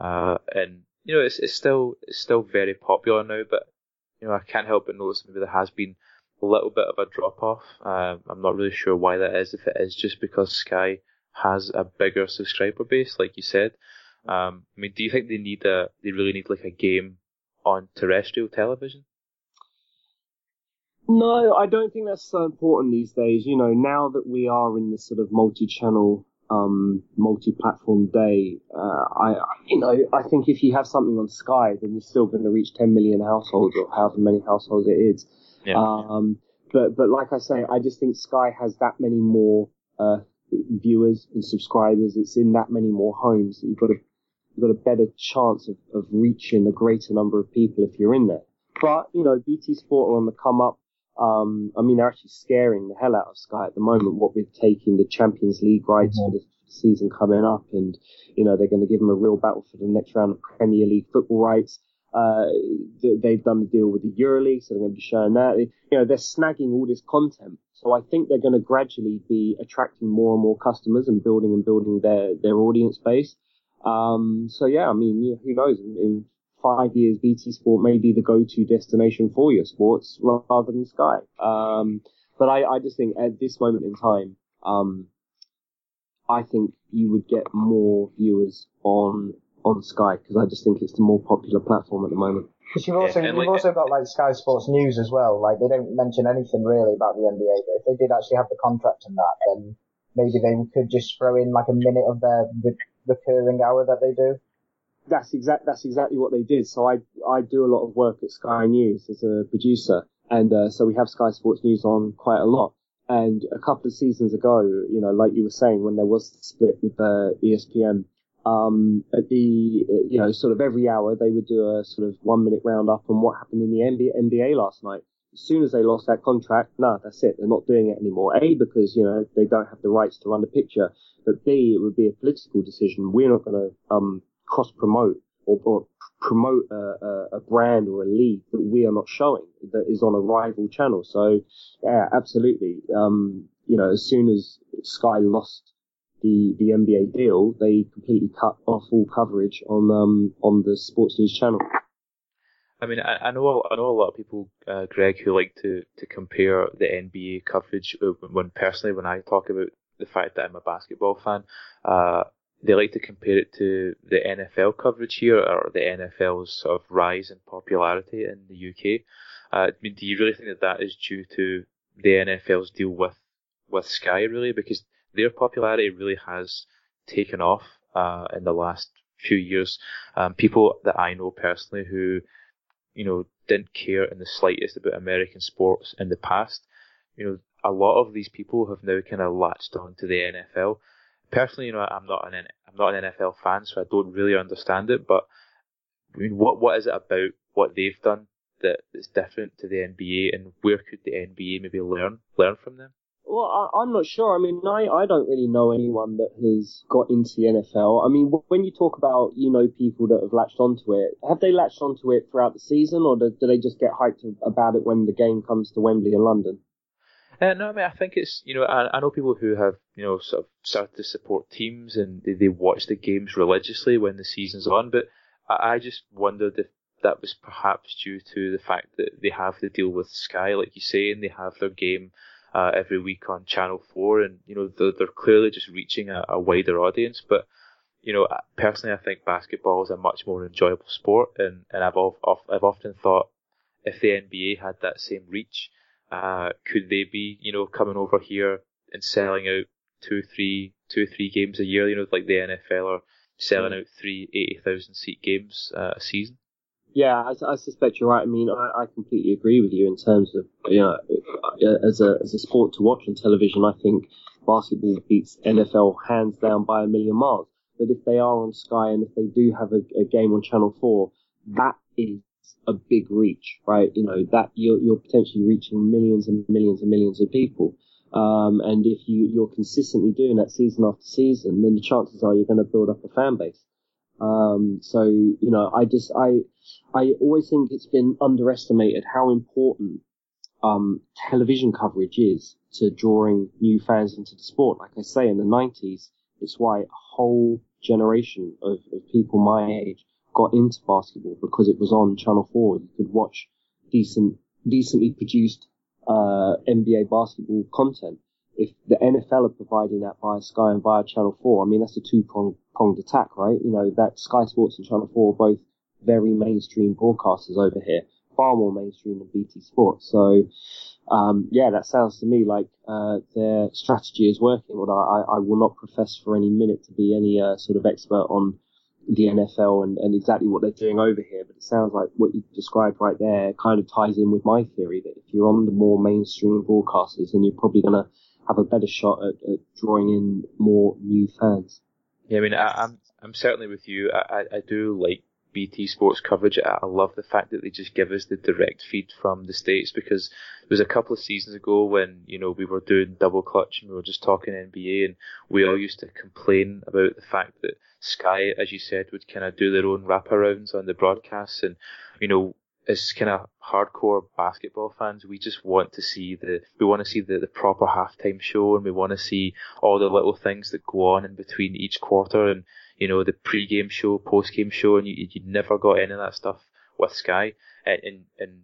Uh, and you know, it's, it's still it's still very popular now, but you know, I can't help but notice maybe there has been a little bit of a drop off. Um, I'm not really sure why that is. If it is just because Sky has a bigger subscriber base, like you said. Um, I mean, do you think they need a, they really need like a game on terrestrial television? No, I don't think that's so important these days. You know, now that we are in this sort of multi-channel, um, multi-platform day, uh, I, you know, I think if you have something on Sky, then you're still going to reach 10 million households or however many households it is. Yeah. Um, but, but like I say, I just think Sky has that many more, uh, viewers and subscribers. It's in that many more homes. that You've got a, you've got a better chance of, of reaching a greater number of people if you're in there. But, you know, BT Sport are on the come up. Um, I mean, they're actually scaring the hell out of Sky at the moment, what with taking the Champions League rights for the season coming up. And, you know, they're going to give them a real battle for the next round of Premier League football rights. Uh, they've done the deal with the EuroLeague, so they're going to be showing that. You know, they're snagging all this content. So I think they're going to gradually be attracting more and more customers and building and building their, their audience base. Um, so yeah, I mean, who knows? In, in five years, BT Sport may be the go-to destination for your sports rather than Sky. Um, but I, I just think at this moment in time, um, I think you would get more viewers on on Sky because I just think it's the more popular platform at the moment. Because you've also Yeah, you've like- also got like Sky Sports News as well. Like they don't mention anything really about the NBA, but if they did actually have the contract and that, then maybe they could just throw in like a minute of their re- recurring hour that they do. that's exact. That's exactly what they did. So I I do a lot of work at Sky News as a producer, and uh, so we have Sky Sports News on quite a lot. And a couple of seasons ago, you know, like you were saying, when there was the split with uh, ESPN, um, at the you know sort of every hour they would do a sort of one minute roundup on what happened in the NBA, NBA last night. As soon as they lost that contract, no, that's it. They're not doing it anymore. A because you know they don't have the rights to run the picture, but B it would be a political decision. We're not going to um, cross promote or, or, promote a, a, a, brand or a league that we are not showing that is on a rival channel. So yeah, absolutely. Um, you know, as soon as Sky lost the the NBA deal, they completely cut off all coverage on um on the Sports News channel. I mean, I, I know I know a lot of people, uh, Greg, who like to, to compare the NBA coverage. When personally, when I talk about the fact that I'm a basketball fan, uh, they like to compare it to the NFL coverage here or the NFL's sort of rise in popularity in the UK. Uh, I mean, do you really think that that is due to the NFL's deal with with Sky really? Because their popularity really has taken off uh, in the last few years. Um, people that I know personally who, you know, didn't care in the slightest about American sports in the past, you know, a lot of these people have now kind of latched on to the NFL. Personally, you know, I'm not an I'm not an NFL fan, so I don't really understand it. But I mean, what what is it about what they've done that is different to the NBA, and where could the NBA maybe learn learn from them? Well, I, am not sure. I mean, I, I don't really know anyone that has got into the NFL. I mean, when you talk about, you know, people that have latched onto it, have they latched onto it throughout the season or do, do they just get hyped about it when the game comes to Wembley in London? Uh, no, I mean, I think it's, you know, I, I know people who have, you know, sort of started to support teams and they, they watch the games religiously when the season's on, but I, I just wondered if that was perhaps due to the fact that they have to deal with Sky, like you say, and they have their game uh, every week on Channel 4, and, you know, they're, they're clearly just reaching a, a, wider audience. But, you know, personally, I think basketball is a much more enjoyable sport, and, and I've, of, I've often thought if the NBA had that same reach, uh, could they be, you know, coming over here and selling out two, three, two, three games a year, you know, like the NFL are selling out three 80,000 seat games uh, a season? Yeah, I, I, suspect you're right. I mean, I, I, completely agree with you in terms of you know, as a as a sport to watch on television. I think basketball beats NFL hands down by a million miles. But if they are on Sky and if they do have a, a game on Channel Four, that is a big reach, right? You know that you're you're potentially reaching millions and millions and millions of people. Um, and if you you're consistently doing that season after season, then the chances are you're going to build up a fan base. Um, so, you know, I just, I, I always think it's been underestimated how important, um, television coverage is to drawing new fans into the sport. Like I say, in the 90s, it's why a whole generation of, of people my age got into basketball because it was on Channel 4. You could watch decent, decently produced, uh, NBA basketball content if the NFL are providing that via Sky and via Channel 4, I mean, that's a two pronged attack, right? You know, that Sky Sports and Channel 4 are both very mainstream broadcasters over here, far more mainstream than BT Sports. So, um, yeah, that sounds to me like, uh, their strategy is working. Although I, I will not profess for any minute to be any, uh, sort of expert on the NFL and, and exactly what they're doing over here, but it sounds like what you described right there kind of ties in with my theory that if you're on the more mainstream broadcasters, then you're probably going to have a better shot at, at drawing in more new fans. Yeah, I mean, I, am I'm, I'm certainly with you. I, I, I do like BT Sports coverage. I love the fact that they just give us the direct feed from the states because there was a couple of seasons ago when you know we were doing double clutch and we were just talking NBA and we all used to complain about the fact that Sky, as you said, would kind of do their own wraparounds on the broadcasts and you know as kind of hardcore basketball fans, we just want to see the we want to see the, the proper halftime show, and we want to see all the little things that go on in between each quarter, and you know the pre-game show, post-game show, and you you never got any of that stuff with Sky, and and, and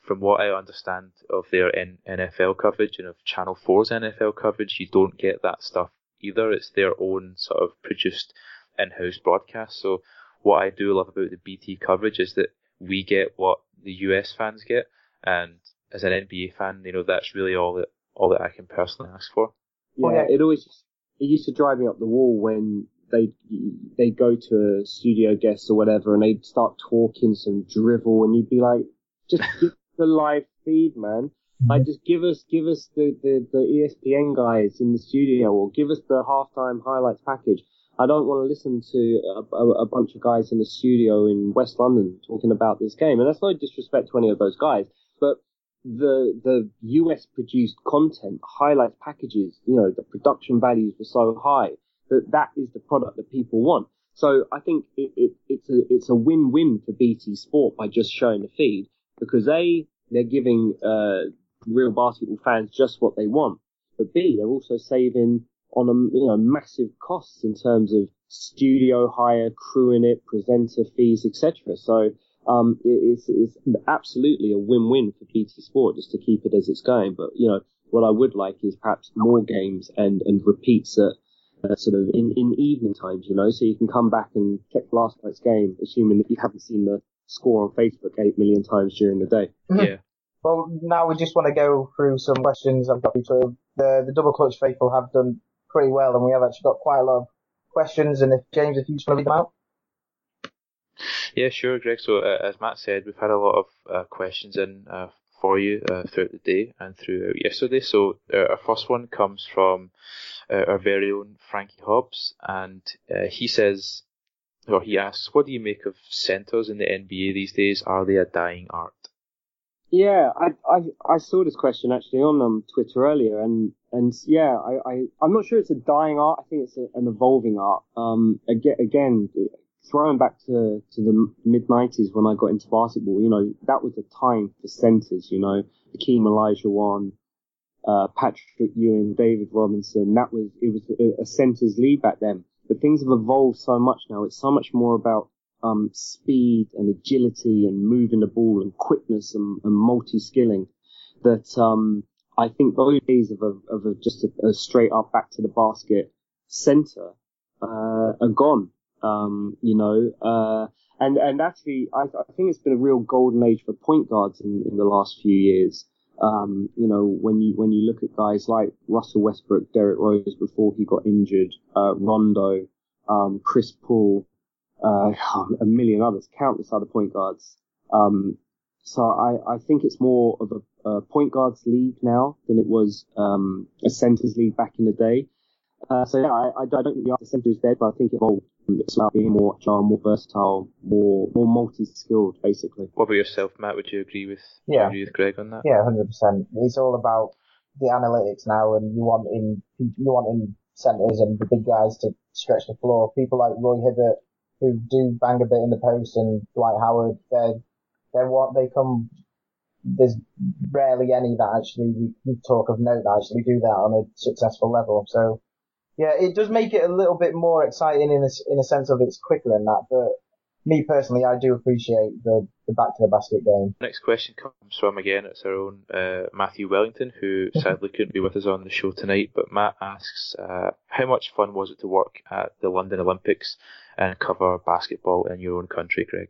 from what I understand of their N- NFL coverage and of Channel 4's NFL coverage, you don't get that stuff either. It's their own sort of produced in-house broadcast. So what I do love about the BT coverage is that we get what the US fans get, and as an NBA fan, you know that's really all that all that I can personally ask for. Yeah, oh, it always it used to drive me up the wall when they they go to a studio guest or whatever, and they'd start talking some drivel, and you'd be like, just give the live feed, man. Mm-hmm. Like, just give us give us the, the the ESPN guys in the studio, or give us the halftime highlights package. I don't want to listen to a, a, a, bunch of guys in the studio in West London talking about this game. And that's no disrespect to any of those guys, but the the US produced content, highlights packages, you know, the production values were so high that that is the product that people want. So I think it, it, it's a it's a win-win for BT Sport by just showing the feed because a they're giving uh, real basketball fans just what they want, but b they're also saving on a you know massive costs in terms of studio hire, crew in it, presenter fees, etc. So um, it, it's, it's absolutely a win-win for BT Sport just to keep it as it's going. But you know what I would like is perhaps more games and and repeats at uh, sort of in, in evening times, you know, so you can come back and check last night's game, assuming that you haven't seen the score on Facebook eight million times during the day. Yeah. Well, now we just want to go through some questions I've got. So the the double clutch faithful have done pretty well, and we have actually got quite a lot of questions. And if James, if you just want to read them out. Yeah, sure, Greg. So uh, as Matt said, we've had a lot of uh, questions in uh, for you uh, throughout the day and throughout yesterday. So uh, our first one comes from uh, our very own Frankie Hobbs, and he says, or he asks, "What do you make of centers in the NBA these days? Are they a dying art?" Yeah, I, I, I saw this question actually on um, Twitter earlier, and and yeah, I, I I'm not sure it's a dying art. I think it's a, an evolving art. Um, again, again, throwing back to to the mid '90s when I got into basketball, you know, that was a time for centers. You know, Hakeem Olajuwon, uh, Patrick Ewing, David Robinson. That was it was a centers lead back then. But things have evolved so much now. It's so much more about um, speed and agility and moving the ball and quickness and, and multi-skilling that um, I think those days of, a, of a, just a, a, straight up back to the basket center uh, are gone. Um, you know, uh, and and actually, I, I, think it's been a real golden age for point guards in, in the last few years. Um, you know, when you when you look at guys like Russell Westbrook, Derrick Rose before he got injured, uh, Rondo, um, Chris Paul, uh, a million others, countless other point guards. Um, so I, I think it's more of a, a, point guards league now than it was um, a centers league back in the day. Uh, so yeah, I, I, don't think the center is dead, but I think it evolved. It's about being more agile, more versatile, more more multi-skilled, basically. What about yourself, Matt? Would you agree with yeah. agree with Greg on that? Yeah, hundred percent. It's all about the analytics now, and you want in you want in centers and the big guys to stretch the floor. People like Roy Hibbert, who do bang a bit in the post and Dwight Howard, they're, they're what they come, there's rarely any that actually we, we talk of note that actually do that on a successful level. So yeah, it does make it a little bit more exciting in a, in a sense of it's quicker and that, but me personally, I do appreciate the, the back to the basket game. Next question comes from again, it's our own uh, Matthew Wellington, who sadly couldn't be with us on the show tonight. But Matt asks, uh, how much fun was it to work at the London Olympics and cover basketball in your own country, Greg?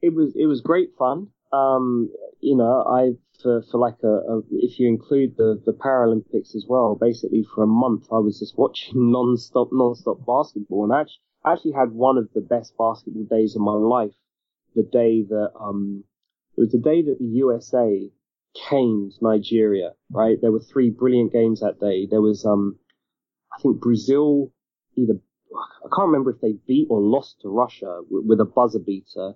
It was it was great fun. Um, you know, I for for like a, a, if you include the the Paralympics as well, basically for a month I was just watching non-stop non-stop basketball, and actually I actually had one of the best basketball days of my life. The day that um, it was the day that the USA caned Nigeria. Right, there were three brilliant games that day. There was um, I think Brazil either I can't remember if they beat or lost to Russia with, with a buzzer beater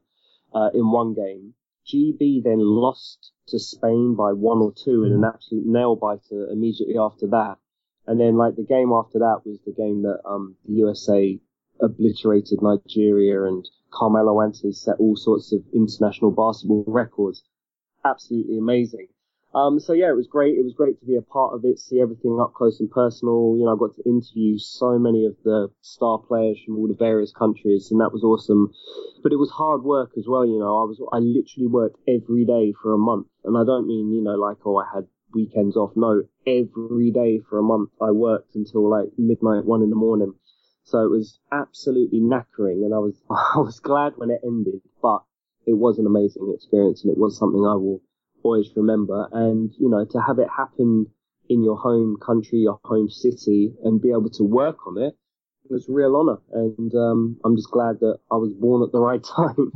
uh, in one game. GB then lost to Spain by one or two in an mm. absolute nail biter immediately after that. And then like the game after that was the game that um, the USA obliterated Nigeria and Carmelo Anthony set all sorts of international basketball records. Absolutely amazing. Um, so yeah, it was great. It was great to be a part of it, see everything up close and personal. You know, I got to interview so many of the star players from all the various countries, and that was awesome. But it was hard work as well. You know, I was I literally worked every day for a month, and I don't mean you know like oh I had weekends off. No, every day for a month I worked until like midnight, one in the morning. So it was absolutely knackering, and I was I was glad when it ended. But it was an amazing experience, and it was something I will always remember. And you know, to have it happen in your home country, your home city, and be able to work on it was a real honour, and um, I'm just glad that I was born at the right time.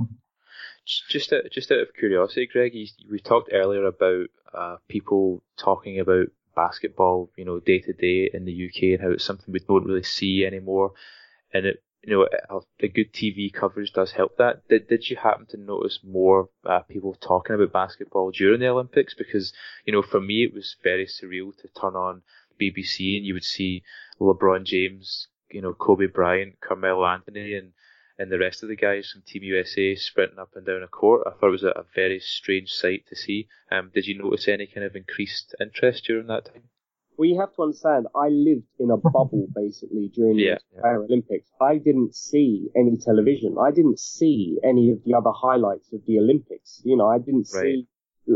Just out, just out of curiosity, Greg, you, we talked earlier about uh, people talking about basketball, you know, day to day in the UK and how it's something we don't really see anymore. And it, you know, the good TV coverage does help that. Did, did you happen to notice more uh, people talking about basketball during the Olympics? Because, you know, for me, it was very surreal to turn on BBC and you would see LeBron James, you know, Kobe Bryant, Carmelo Anthony, and and the rest of the guys from Team USA sprinting up and down a court. I thought it was a, a very strange sight to see. Um, did you notice any kind of increased interest during that time? Well, you have to understand, I lived in a bubble basically during yeah, the Paralympics. I didn't see any television. I didn't see any of the other highlights of the Olympics. You know, I didn't right. see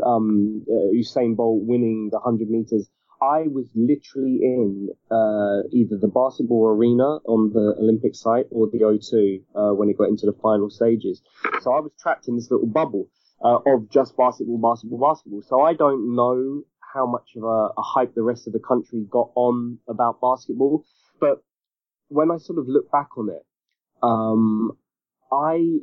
um, uh, Usain Bolt winning the 100 meters. I was literally in uh, either the basketball arena on the Olympic site or the O2 uh, when it got into the final stages. So I was trapped in this little bubble uh, of just basketball, basketball, basketball. So I don't know how much of a, a hype the rest of the country got on about basketball, but when I sort of look back on it, um, I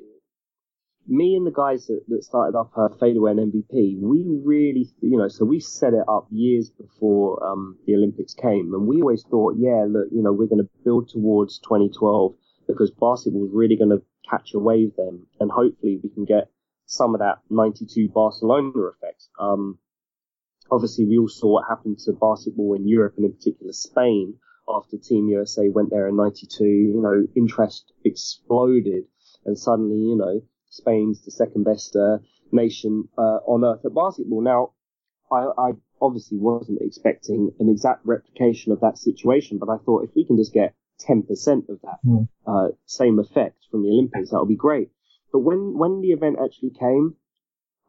me and the guys that, that started up uh, Fadeaway and MVP, we really, you know, so we set it up years before um, the Olympics came, and we always thought, yeah, look, you know, we're going to build towards 2012 because basketball is really going to catch a wave then, and hopefully we can get some of that 92 Barcelona effect. Um, obviously, we all saw what happened to basketball in Europe and in particular Spain after Team USA went there in 92. You know, interest exploded, and suddenly, you know, Spain's the second best uh, nation uh, on earth at basketball. Now, I, I, obviously wasn't expecting an exact replication of that situation, but I thought if we can just get 10% of that mm. uh, same effect from the Olympics, that would be great. But when when the event actually came,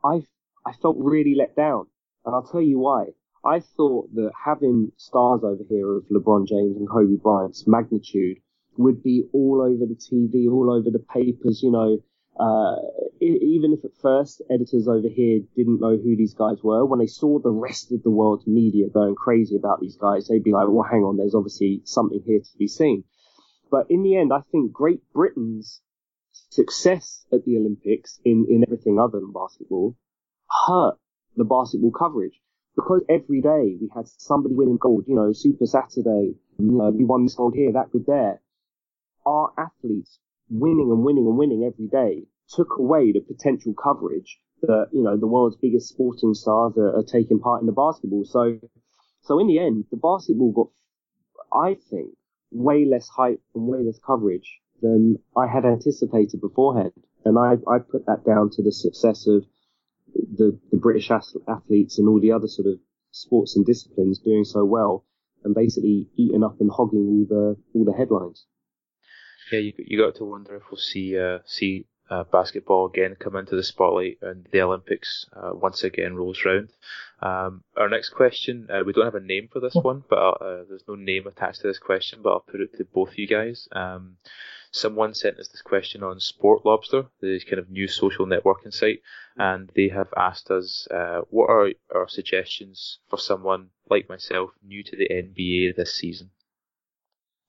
I I felt really let down, and I'll tell you why. I thought that having stars over here of LeBron James and Kobe Bryant's magnitude would be all over the TV, all over the papers, you know, uh, even if at first editors over here didn't know who these guys were, when they saw the rest of the world's media going crazy about these guys, they'd be like, well, hang on, there's obviously something here to be seen. But in the end, I think Great Britain's success at the Olympics in, in everything other than basketball hurt the basketball coverage because every day we had somebody winning gold, you know, Super Saturday, you know, we won this gold here, that good there. Our athletes winning and winning and winning every day took away the potential coverage that, you know, the world's biggest sporting stars are, are taking part in the basketball. So, so in the end, the basketball got, I think, way less hype and way less coverage than I had anticipated beforehand. And I, I put that down to the success of the, the British athletes and all the other sort of sports and disciplines doing so well and basically eating up and hogging all the, all the headlines yeah, you you got to wonder if we'll see uh, see uh, basketball again come into the spotlight and the Olympics uh, once again rolls round. Um, our next question, uh, we don't have a name for this one, but uh, there's no name attached to this question, but I'll put it to both of you guys. Um, someone sent us this question on Sport Lobster, the kind of new social networking site, and they have asked us uh, what are our suggestions for someone like myself new to the NBA this season.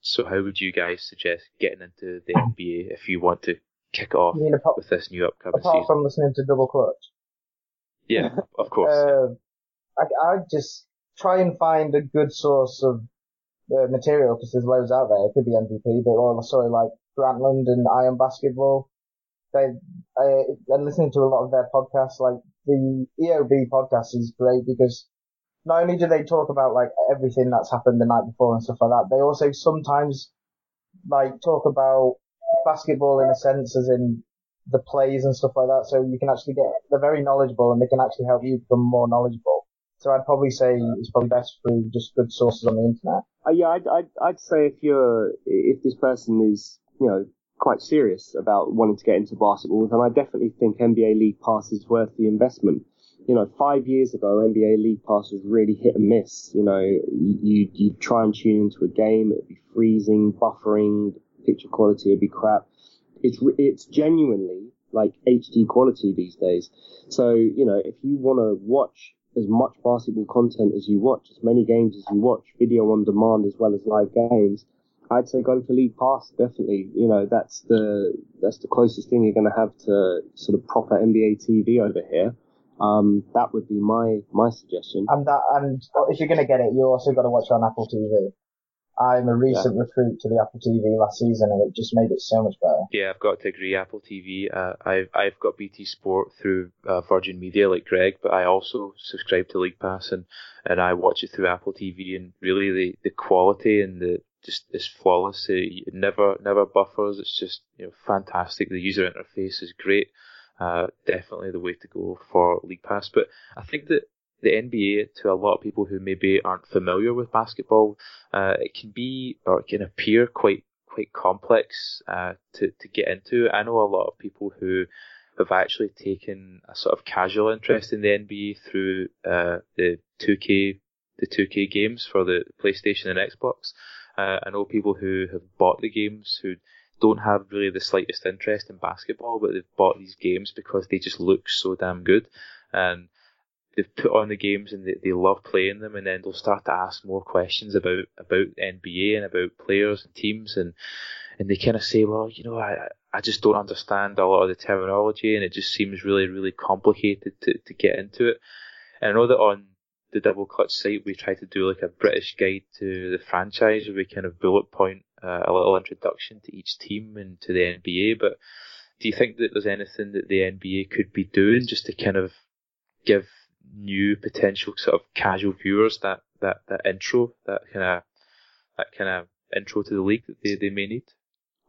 So how would you guys suggest getting into the NBA if you want to kick off apart, with this new upcoming apart season? from listening to Double Clutch? Yeah, of course. Uh, I, I'd just try and find a good source of uh, material because there's loads out there. It could be MVP, but also like Grantland and Iron Basketball. They, I, I'm listening to a lot of their podcasts. Like the EOB podcast is great because not only do they talk about like everything that's happened the night before and stuff like that, they also sometimes like talk about basketball in a sense as in the plays and stuff like that. So you can actually get, they're very knowledgeable and they can actually help you become more knowledgeable. So I'd probably say it's probably best through just good sources on the internet. Uh, yeah, I'd, I'd, I'd say if you're, if this person is, you know, quite serious about wanting to get into basketball, then I definitely think NBA League Pass is worth the investment you know, five years ago, NBA League Pass was really hit and miss. You know, you you try and tune into a game, it'd be freezing, buffering, picture quality would be crap. It's it's genuinely like HD quality these days. So you know, if you want to watch as much basketball content as you watch, as many games as you watch, video on demand as well as live games, I'd say go for League Pass, definitely. You know, that's the that's the closest thing you're going to have to sort of proper NBA TV over here. Um, that would be my my suggestion. And that, and if you're going to get it, you also got to watch it on Apple TV. I'm a recent yeah. recruit to the Apple TV last season, and it just made it so much better. Yeah, I've got to agree. Apple TV. Uh, I've I've got BT Sport through uh, Virgin Media, like Greg, but I also subscribe to League Pass, and, and I watch it through Apple TV. And really, the, the quality and the just is flawless. It never never buffers. It's just you know fantastic. The user interface is great. Uh, definitely the way to go for League Pass. But I think that the NBA, to a lot of people who maybe aren't familiar with basketball, uh, it can be or it can appear quite quite complex uh, to to get into. I know a lot of people who have actually taken a sort of casual interest in the NBA through uh, the 2K the 2K games for the PlayStation and Xbox. Uh, I know people who have bought the games who don't have really the slightest interest in basketball, but they've bought these games because they just look so damn good. And they've put on the games and they, they love playing them and then they'll start to ask more questions about, about NBA and about players and teams and, and they kind of say, well, you know, I, I just don't understand a lot of the terminology and it just seems really, really complicated to, to get into it. And I know that on the Double Clutch site, we try to do like a British guide to the franchise where we kind of bullet point uh, a little introduction to each team and to the NBA. But do you think that there's anything that the NBA could be doing just to kind of give new potential sort of casual viewers that, that, that intro, that kind of, that kind of intro to the league that they, they may need?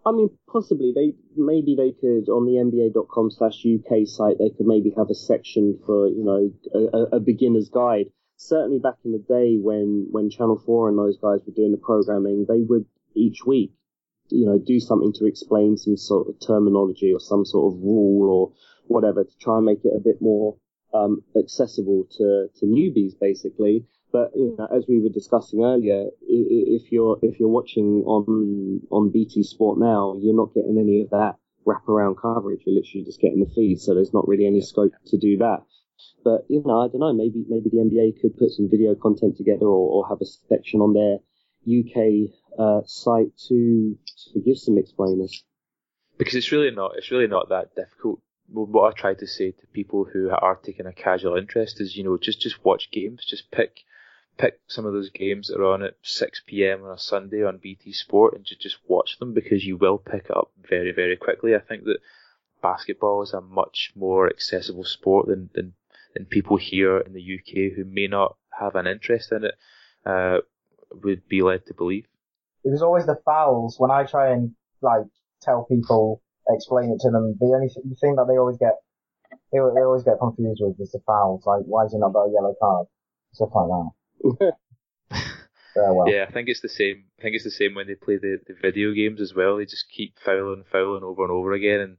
I mean, possibly they maybe they could on the NBA.com slash UK site they could maybe have a section for you know a, a beginner's guide certainly back in the day when when Channel Four and those guys were doing the programming, they would each week, you know, do something to explain some sort of terminology or some sort of rule or whatever to try and make it a bit more um, accessible to to newbies, basically. But you know, as we were discussing earlier, if you're if you're watching on on BT Sport now, you're not getting any of that wraparound coverage. You're literally just getting the feed, so there's not really any scope to do that. But you know, I don't know. Maybe maybe the NBA could put some video content together, or, or have a section on their UK uh, site to to give some explainers. Because it's really not it's really not that difficult. What I try to say to people who are taking a casual interest is, you know, just just watch games. Just pick pick some of those games that are on at 6 p.m. on a Sunday on BT Sport and just just watch them because you will pick it up very very quickly. I think that basketball is a much more accessible sport than than than people here in the UK who may not have an interest in it uh, would be led to believe. It was always the fouls when I try and like tell people, explain it to them. The only th- the thing that they always get, they, they always get confused with is the fouls. Like, why is he not got a yellow card? Stuff like that. yeah, well. yeah, I think it's the same. I think it's the same when they play the, the video games as well. They just keep fouling, fouling over and over again, and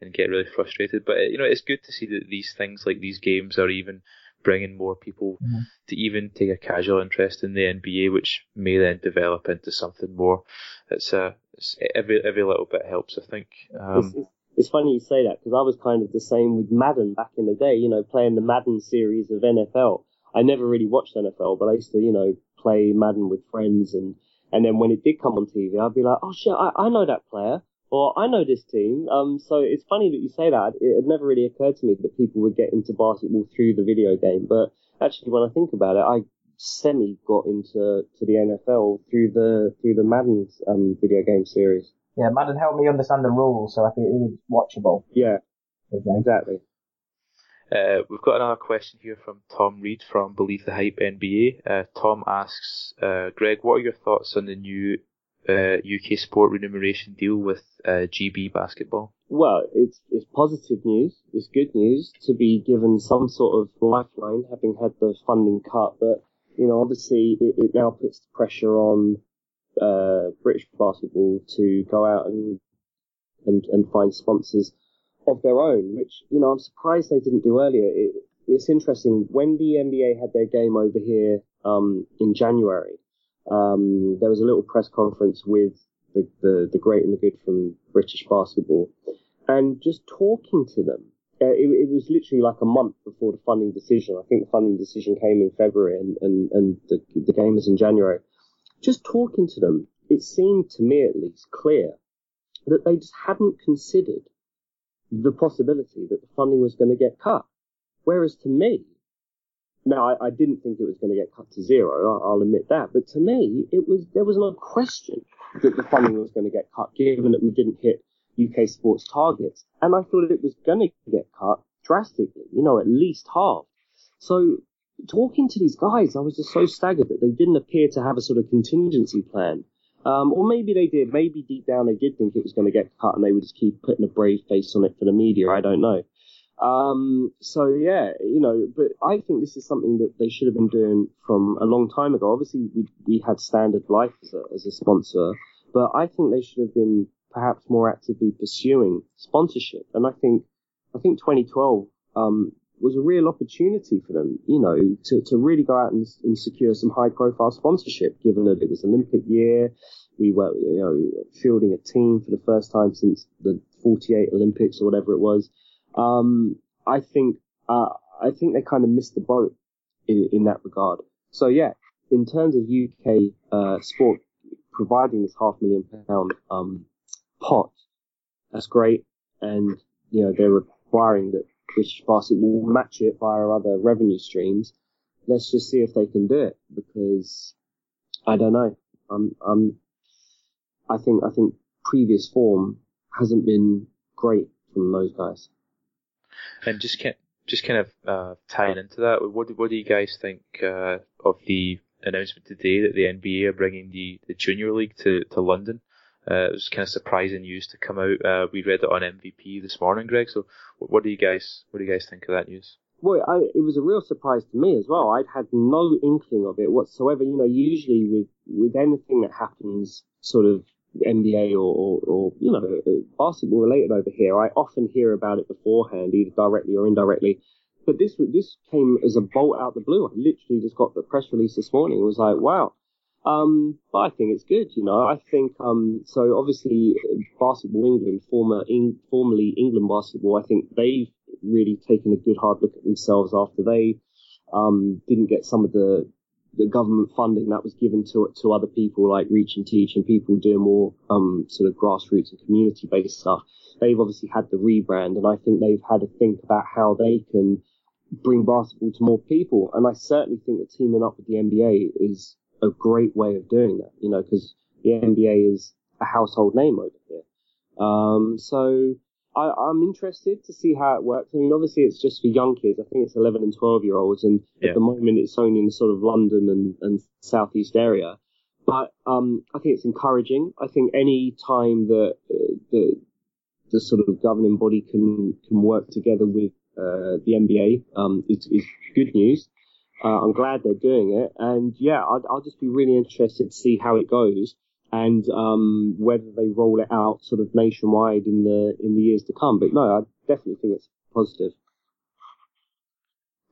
and get really frustrated. But you know, it's good to see that these things like these games are even bringing more people mm-hmm. to even take a casual interest in the NBA, which may then develop into something more. It's a uh, it's, every every little bit helps, I think. Um, it's, it's funny you say that because I was kind of the same with Madden back in the day. You know, playing the Madden series of NFL. I never really watched NFL, but I used to, you know, play Madden with friends and and then when it did come on TV, I'd be like, oh shit, I, I know that player or I know this team. Um, so it's funny that you say that. It had never really occurred to me that people would get into basketball through the video game. But actually, when I think about it, I semi got into to the NFL through the through the Madden um, video game series. Yeah, Madden helped me understand the rules, so I think it was watchable. Yeah, exactly. Uh, we've got another question here from Tom Reed from Believe the Hype NBA. Uh, Tom asks, uh, Greg, what are your thoughts on the new uh, UK sport remuneration deal with uh, GB basketball? Well, it's it's positive news. It's good news to be given some sort of lifeline, having had the funding cut. But you know, obviously, it, it now puts pressure on uh, British basketball to go out and and and find sponsors of their own, which you know I'm surprised they didn't do earlier. It, it's interesting when the NBA had their game over here um, in January um, there was a little press conference with the, the, the great and the good from British basketball, and just talking to them. Uh, it, it, was literally like a month before the funding decision. I think the funding decision came in February and, and, and the, the game is in January. Just talking to them, it seemed to me at least clear that they just hadn't considered the possibility that the funding was going to get cut. Whereas to me, now I, I didn't think it was going to get cut to zero. I'll, I'll admit that, but to me, it was there was no question that the funding was going to get cut, given that we didn't hit UK sports targets, and I thought it was going to get cut drastically. You know, at least half. So talking to these guys, I was just so staggered that they didn't appear to have a sort of contingency plan. Um, or maybe they did. Maybe deep down they did think it was going to get cut and they would just keep putting a brave face on it for the media. I don't know. Um, so yeah, you know, but I think this is something that they should have been doing from a long time ago. Obviously, we, we had Standard Life as a, as a sponsor, but I think they should have been perhaps more actively pursuing sponsorship. And I think, I think 2012, um, was a real opportunity for them, you know, to, to really go out and, and secure some high profile sponsorship, given that it was Olympic year. We were, you know, fielding a team for the first time since the 48 Olympics or whatever it was. Um, I think, uh, I think they kind of missed the boat in, in that regard. So yeah, in terms of UK, uh, sport providing this half million pound, um, pot, that's great. And, you know, they're requiring that British Basketball will match it via other revenue streams. Let's just see if they can do it because I don't know. I'm, I'm, I think, I think previous form hasn't been great from those guys. And just kind, just kind of uh, tying into that, what what do you guys think uh, of the announcement today that the NBA are bringing the, the junior league to, to London? Uh, it was kind of surprising news to come out. Uh, we read it on MVP this morning, Greg. So, what do you guys what do you guys think of that news? Well, I, it was a real surprise to me as well. I'd had no inkling of it whatsoever. You know, usually with with anything that happens, sort of NBA or, or, or you know basketball related over here, I often hear about it beforehand, either directly or indirectly. But this this came as a bolt out the blue. I literally just got the press release this morning. It was like, wow, um, but I think it's good, you know. I think um, so. Obviously, Basketball England, former in, formerly England Basketball, I think they've really taken a good hard look at themselves after they um, didn't get some of the the government funding that was given to to other people like Reach and Teach and people doing more um, sort of grassroots and community based stuff. They've obviously had the rebrand, and I think they've had to think about how they can bring basketball to more people. And I certainly think that teaming up with the NBA is a great way of doing that, you know, because the NBA is a household name over here. Um, so I, am interested to see how it works. I mean, obviously it's just for young kids. I think it's 11 and 12 year olds, and yeah. at the moment it's only in the sort of London and, and southeast area. But um, I think it's encouraging. I think any time that uh, the the sort of governing body can can work together with uh, the NBA um, is, is good news. Uh, I'm glad they're doing it, and yeah, I'd, I'll just be really interested to see how it goes and um, whether they roll it out sort of nationwide in the in the years to come. But no, I definitely think it's positive.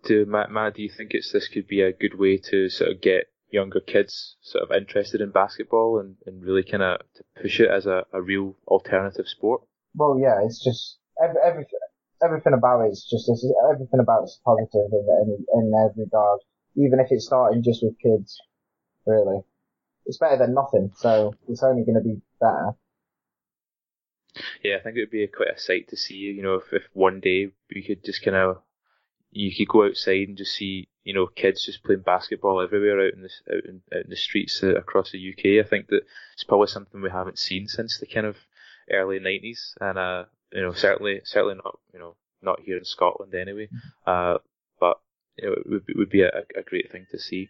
Do Matt, Matt, do you think it's this could be a good way to sort of get younger kids sort of interested in basketball and, and really kind of to push it as a, a real alternative sport? Well, yeah, it's just every, everything everything about it is just everything about it's positive in, in, in every regard. Even if it's starting just with kids, really, it's better than nothing. So it's only going to be better. Yeah, I think it would be a, quite a sight to see. You know, if, if one day we could just kind of you could go outside and just see you know kids just playing basketball everywhere out in the out in, out in the streets uh, across the UK. I think that it's probably something we haven't seen since the kind of early '90s, and uh, you know, certainly, certainly not, you know, not here in Scotland anyway. Uh, but you know, it would be, would be a, a, great thing to see.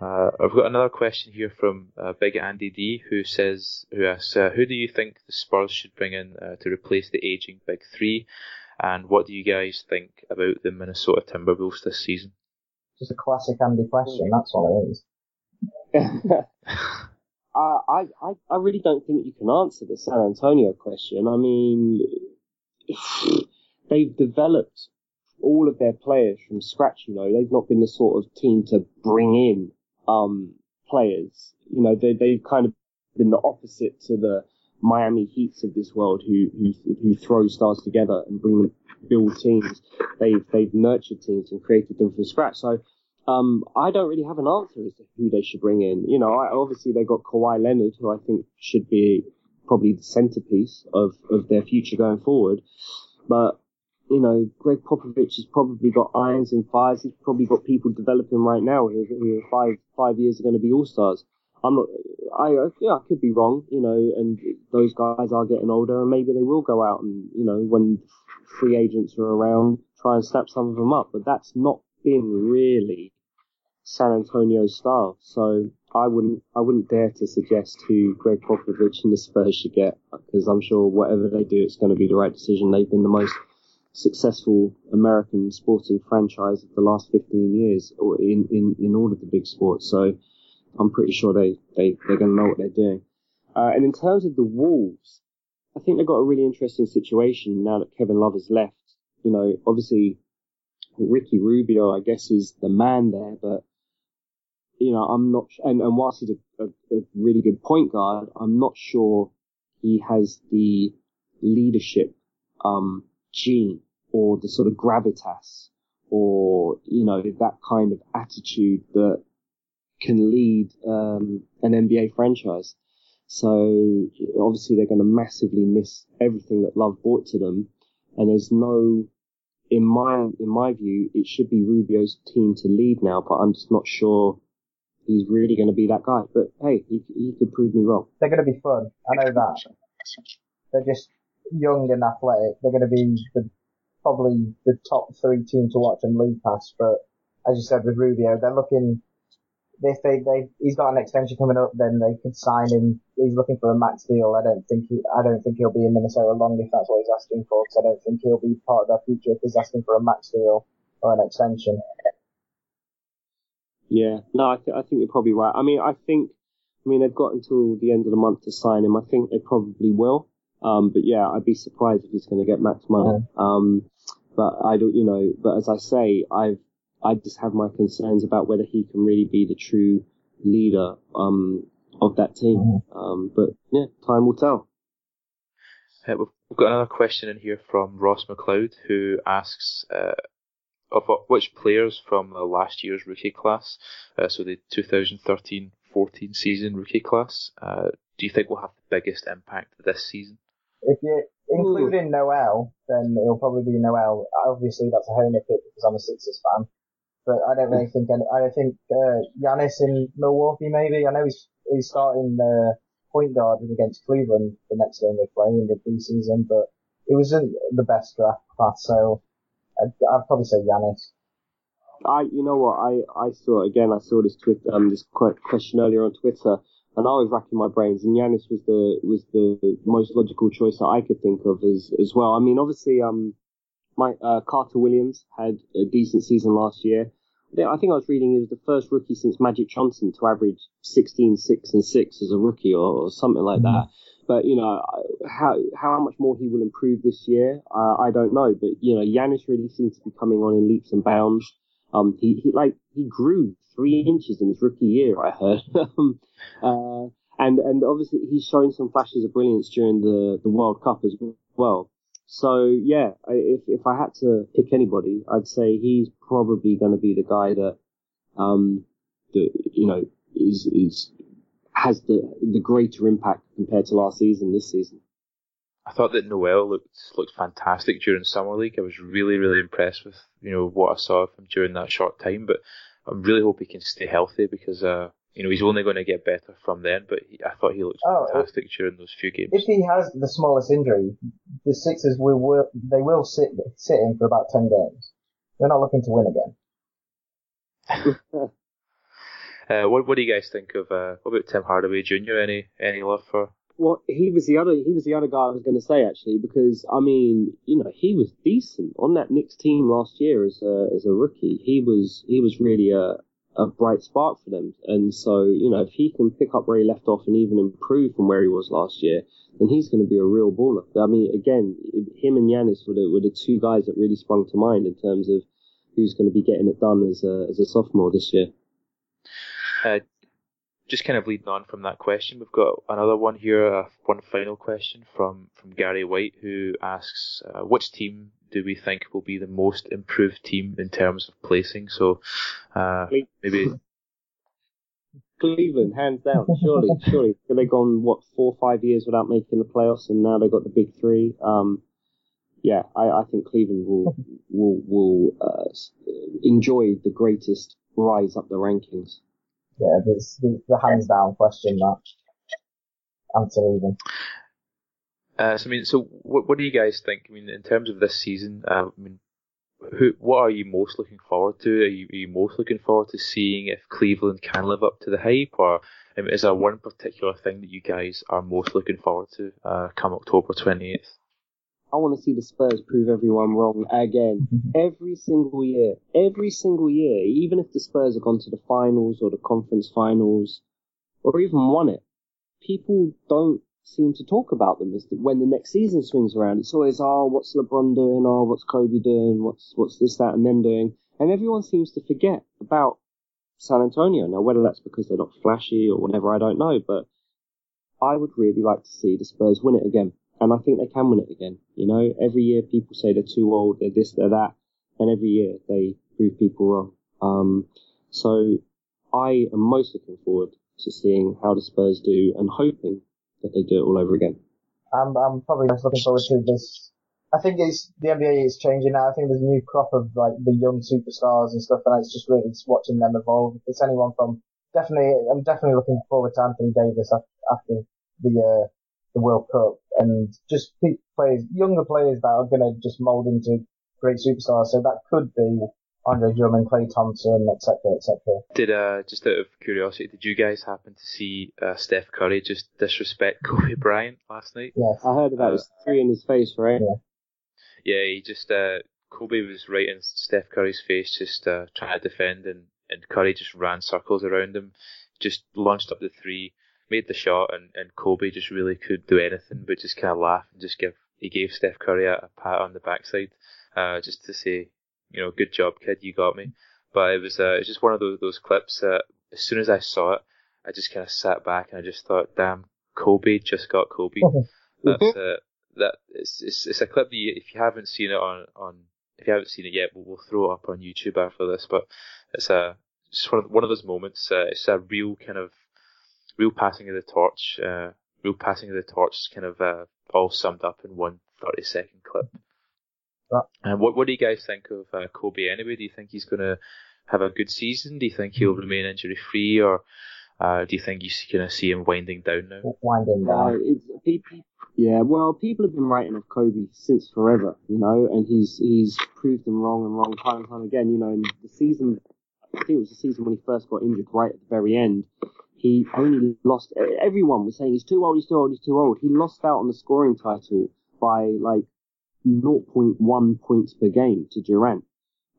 Uh, I've got another question here from uh, Big Andy D, who says, who asks, uh, who do you think the Spurs should bring in uh, to replace the aging Big Three, and what do you guys think about the Minnesota Timberwolves this season? Just a classic Andy question. That's all it is. I, I, I really don't think you can answer the San Antonio question. I mean, they've developed all of their players from scratch. You know, they've not been the sort of team to bring in um, players. You know, they they've kind of been the opposite to the Miami Heats of this world, who who who throw stars together and bring them build teams. They've they've nurtured teams and created them from scratch. So um, I don't really have an answer as to who they should bring in. You know, I, obviously they got Kawhi Leonard, who I think should be probably the centerpiece of, of their future going forward. But, you know, Gregg Popovich has probably got irons and fires. He's probably got people developing right now who, who five, five years are going to be all-stars. I'm not, I, yeah, I could be wrong, you know, and those guys are getting older and maybe they will go out and, you know, when free agents are around, try and snap some of them up. But that's not been really San Antonio's style. So I wouldn't, I wouldn't dare to suggest who Gregg Popovich and the Spurs should get because I'm sure whatever they do, it's going to be the right decision. They've been the most successful American sporting franchise of the last 15 years or in, in, in all of the big sports. So I'm pretty sure they, they, they're going to know what they're doing. Uh, and in terms of the Wolves, I think they've got a really interesting situation now that Kevin Love has left. You know, obviously Ricky Rubio, I guess, is the man there, but you know, I'm not, and, and whilst he's a, a, a really good point guard, I'm not sure he has the leadership, um, gene or the sort of gravitas or, you know, that kind of attitude that can lead, um, an NBA franchise. So obviously they're going to massively miss everything that Love brought to them. And there's no, in my, in my view, it should be Rubio's team to lead now, but I'm just not sure he's really going to be that guy. But hey, he, he could prove me wrong. They're going to be fun. I know that. They're just young and athletic. They're going to be the, probably the top three team to watch in League Pass. But as you said with Rubio, they're looking. If they they he's got an extension coming up, then they could sign him. He's looking for a max deal. I don't think he I don't think he'll be in Minnesota long if that's what he's asking for. Because I don't think he'll be part of their future if he's asking for a max deal or an extension. Yeah, no, I, th- I think you're probably right. I mean, I think, I mean, they've got until the end of the month to sign him. I think they probably will. Um, but yeah, I'd be surprised if he's going to get max money. Yeah. Um, but I don't, you know, but as I say, I've, I just have my concerns about whether he can really be the true leader, um, of that team. Mm-hmm. Um, but yeah, time will tell. Uh, we've got another question in here from Ross McLeod who asks, uh, of which players from the last year's rookie class, uh, so the 2013-14 season rookie class, uh, do you think will have the biggest impact this season? If you're including. Noel, then it'll probably be Noel. Obviously, that's a homer pick because I'm a Sixers fan. But I don't really think any, I don't think uh, Giannis in Milwaukee maybe. I know he's he's starting uh, point guard against Cleveland the next game they play in the preseason, but it wasn't the best draft class, so I'd, I'd probably say Giannis. I, you know what, I, I saw, again, I saw this tweet, um, this question earlier on Twitter, and I was racking my brains, and Giannis was the, was the most logical choice that I could think of as, as well. I mean, obviously, um, my, uh, Carter Williams had a decent season last year. I think I was reading he was the first rookie since Magic Johnson to average 16, 6 and 6 as a rookie or, or something like mm-hmm. that. But you know how how much more he will improve this year, uh, I don't know. But you know, Giannis really seems to be coming on in leaps and bounds. Um, he, he like he grew three inches in his rookie year, I heard. Um, uh, and and obviously he's shown some flashes of brilliance during the the World Cup as well. So yeah, if if I had to pick anybody, I'd say he's probably going to be the guy that um that you know is is has the the greater impact compared to last season this season. I thought that Noel looked looked fantastic during summer league. I was really really impressed with you know what I saw of him during that short time. But I really hope he can stay healthy because uh, you know he's only going to get better from then. But he, I thought he looked oh, fantastic if, during those few games. If he has the smallest injury, the Sixers will, will they will sit sit him for about ten games. We're not looking to win again. Uh, what what do you guys think of uh, what about Tim Hardaway Jr. Any any love for? Well, he was the other he was the other guy I was going to say actually because I mean you know he was decent on that Knicks team last year as a as a rookie. He was he was really a a bright spark for them, and so you know if he can pick up where he left off and even improve from where he was last year, then he's going to be a real baller. I mean, again, him and Giannis were the, were the two guys that really sprung to mind in terms of who's going to be getting it done as a as a sophomore this year. Uh, just kind of leading on from that question, we've got another one here, uh, one final question from, from Gary White, who asks, uh, which team do we think will be the most improved team in terms of placing? So uh, maybe Cleveland, hands down, surely, surely. They've gone what four or five years without making the playoffs, and now they've got the big three. Um, yeah, I, I think Cleveland will will will uh, enjoy the greatest rise up the rankings. Yeah, there's the, the hands down question that answer even. Uh, so I mean, so what, what do you guys think? I mean, in terms of this season, uh, I mean, who, what are you most looking forward to? Are you, are you most looking forward to seeing if Cleveland can live up to the hype, or um, is there one particular thing that you guys are most looking forward to uh, come October twenty eighth? I want to see the Spurs prove everyone wrong again. Mm-hmm. Every single year. Every single year. Even if the Spurs have gone to the finals or the conference finals or even won it, people don't seem to talk about them as the, when the next season swings around. It's always, oh, what's LeBron doing? Oh, what's Kobe doing? What's, what's this, that, and them doing? And everyone seems to forget about San Antonio. Now, whether that's because they're not flashy or whatever, I don't know, but I would really like to see the Spurs win it again. And I think they can win it again. You know, every year people say they're too old, they're this, they're that, and every year they prove people wrong. Um, so I am most looking forward to seeing how the Spurs do and hoping that they do it all over again. I'm, I'm probably just looking forward to this. I think it's, the NBA is changing now. I think there's a new crop of like the young superstars and stuff and it's just really just watching them evolve. If it's anyone from, definitely, I'm definitely looking forward to Anthony Davis after the, uh, the World Cup and just players, younger players that are going to just mold into great superstars. So that could be Andre Drummond, Klay Thompson, etc., etc. Did uh, just out of curiosity, did you guys happen to see uh, Steph Curry just disrespect Kobe Bryant last night? Yes, I heard about uh, his three in his face, right? Yeah, yeah he just uh, Kobe was right in Steph Curry's face, just uh, trying to defend, and and Curry just ran circles around him, just launched up the three, made the shot, and and Kobe just really couldn't do anything but just kind of laugh and just give he gave Steph Curry a, a pat on the backside, uh, just to say you know, good job, kid, you got me. But it was, uh, it was just one of those, those clips that as soon as I saw it, I just kind of sat back and I just thought, damn, Kobe just got Kobe. That's, uh, that, it's, it's, it's a clip that you, if you haven't seen it on, on, if you haven't seen it yet, we'll, we'll throw it up on YouTube after this, but it's a, just one of, one of those moments, uh, it's a real kind of, real passing of the torch, uh, real passing of the torch is kind of, uh, all summed up in one 30 second clip. And what what do you guys think of uh, Kobe anyway? Do you think he's going to have a good season? Do you think he'll remain injury free, or uh, do you think you're going to see him winding down now? Winding down. Uh, people, yeah, well, people have been writing of Kobe since forever, you know, and he's he's proved them wrong and wrong time and time again. You know, in the season, I think it was the season when he first got injured, right at the very end. He only lost. Everyone was saying he's too old, he's too old, he's too old. He lost out on the scoring title by like 0.1 points per game to Durant.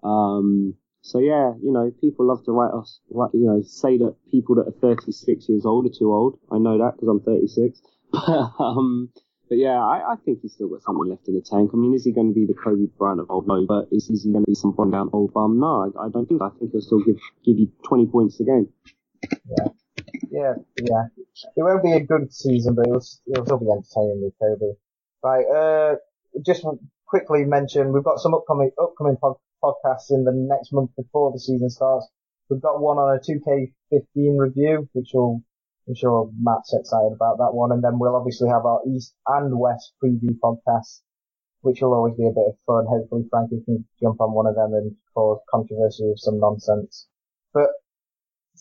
Um, so yeah, you know, people love to write us, write, you know, say that people that are 36 years old are too old. I know that because I'm 36. um, but yeah, I, I, think he's still got something left in the tank. I mean, is he going to be the Kobe Bryant of old? No, but is, is he going to be some run down old bum? No, I, I, don't think. I think he'll still give give you 20 points a game. Yeah, yeah, yeah. It won't be a good season, but it'll, it'll still be entertaining with Kobe. Right, uh, just quickly mention we've got some upcoming upcoming pod, podcasts in the next month before the season starts. We've got one on a 2K15 review, which will I'm sure Matt's excited about that one, and then we'll obviously have our East and West preview podcasts, which will always be a bit of fun. Hopefully, Frankie can jump on one of them and cause controversy with some nonsense. But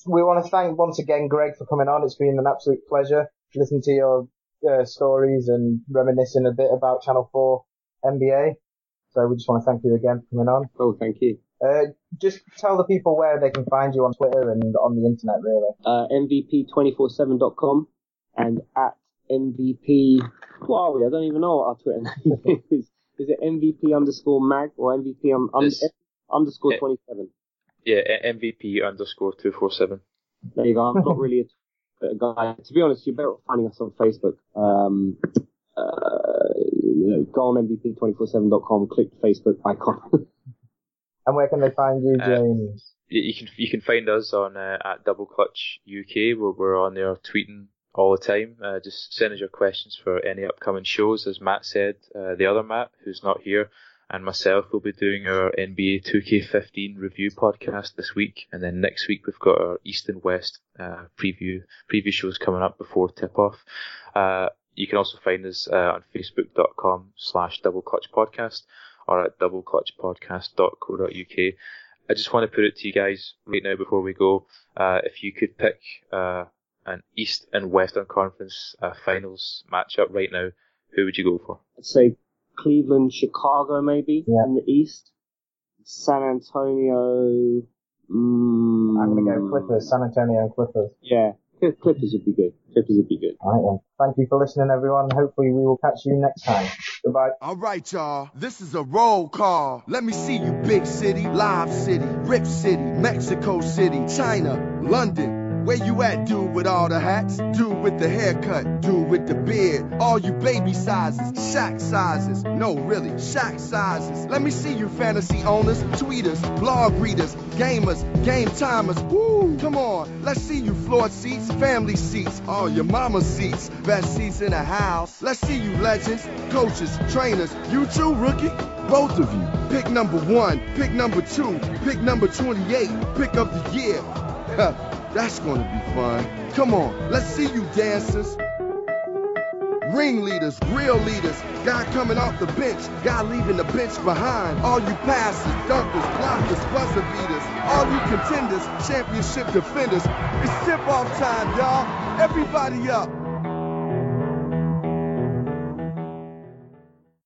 we want to thank once again Greg for coming on. It's been an absolute pleasure. to Listen to your uh, stories and reminiscing a bit about Channel 4 NBA. So we just want to thank you again for coming on. Oh, thank you. Uh, just tell the people where they can find you on Twitter and on the internet, really. Uh, MVP247.com and at MVP. What are we? I don't even know what our Twitter name is. Is it MVP underscore mag or MVP um, um, underscore 27? Yeah, MVP underscore 247. There you go. I'm not really a guy. To be honest, you're better off finding us on Facebook. Um, uh, you know, go on MVP247.com, click the Facebook icon. and where can they find you, James? Uh, you can you can find us on uh, at Double Clutch UK, where we're on there tweeting all the time. Uh, just send us your questions for any upcoming shows. As Matt said, uh, the other Matt, who's not here, and myself will be doing our NBA 2K15 review podcast this week, and then next week we've got our East and West uh, preview preview shows coming up before tip off. Uh, you can also find us uh, on facebook.com slash double clutch podcast or at doubleclutchpodcast.co.uk. I just want to put it to you guys right now before we go. Uh, if you could pick uh, an East and Western Conference uh, finals matchup right now, who would you go for? I'd say Cleveland, Chicago, maybe Yeah. in the East. San Antonio. Mm, I'm going to go Clippers, San Antonio and Clippers. Yeah, Clippers would be good. Clippers would be good. All right then. Thank you for listening, everyone. Hopefully we will catch you next time. Goodbye. All right, y'all. This is a roll call. Let me see you, big city, live city, rip city, Mexico City, China, London. Where you at, dude with all the hats? Dude with the haircut, dude with the beard. All you baby sizes, Shaq sizes. No, really, Shaq sizes. Let me see you, fantasy owners, tweeters, blog readers, gamers, game timers. Woo! Come on, let's see you, floor seats, family seats, all your mama seats, best seats in the house. Let's see you, legends, coaches, trainers. You too, rookie. Both of you. Pick number one, pick number two, pick number 28, pick of the year. That's gonna be fun. Come on, let's see you dancers. Ringleaders, real leaders, guy coming off the bench, guy leaving the bench behind. All you passers, dunkers, blockers, buzzer beaters, all you contenders, championship defenders. It's tip off time, y'all. Everybody up.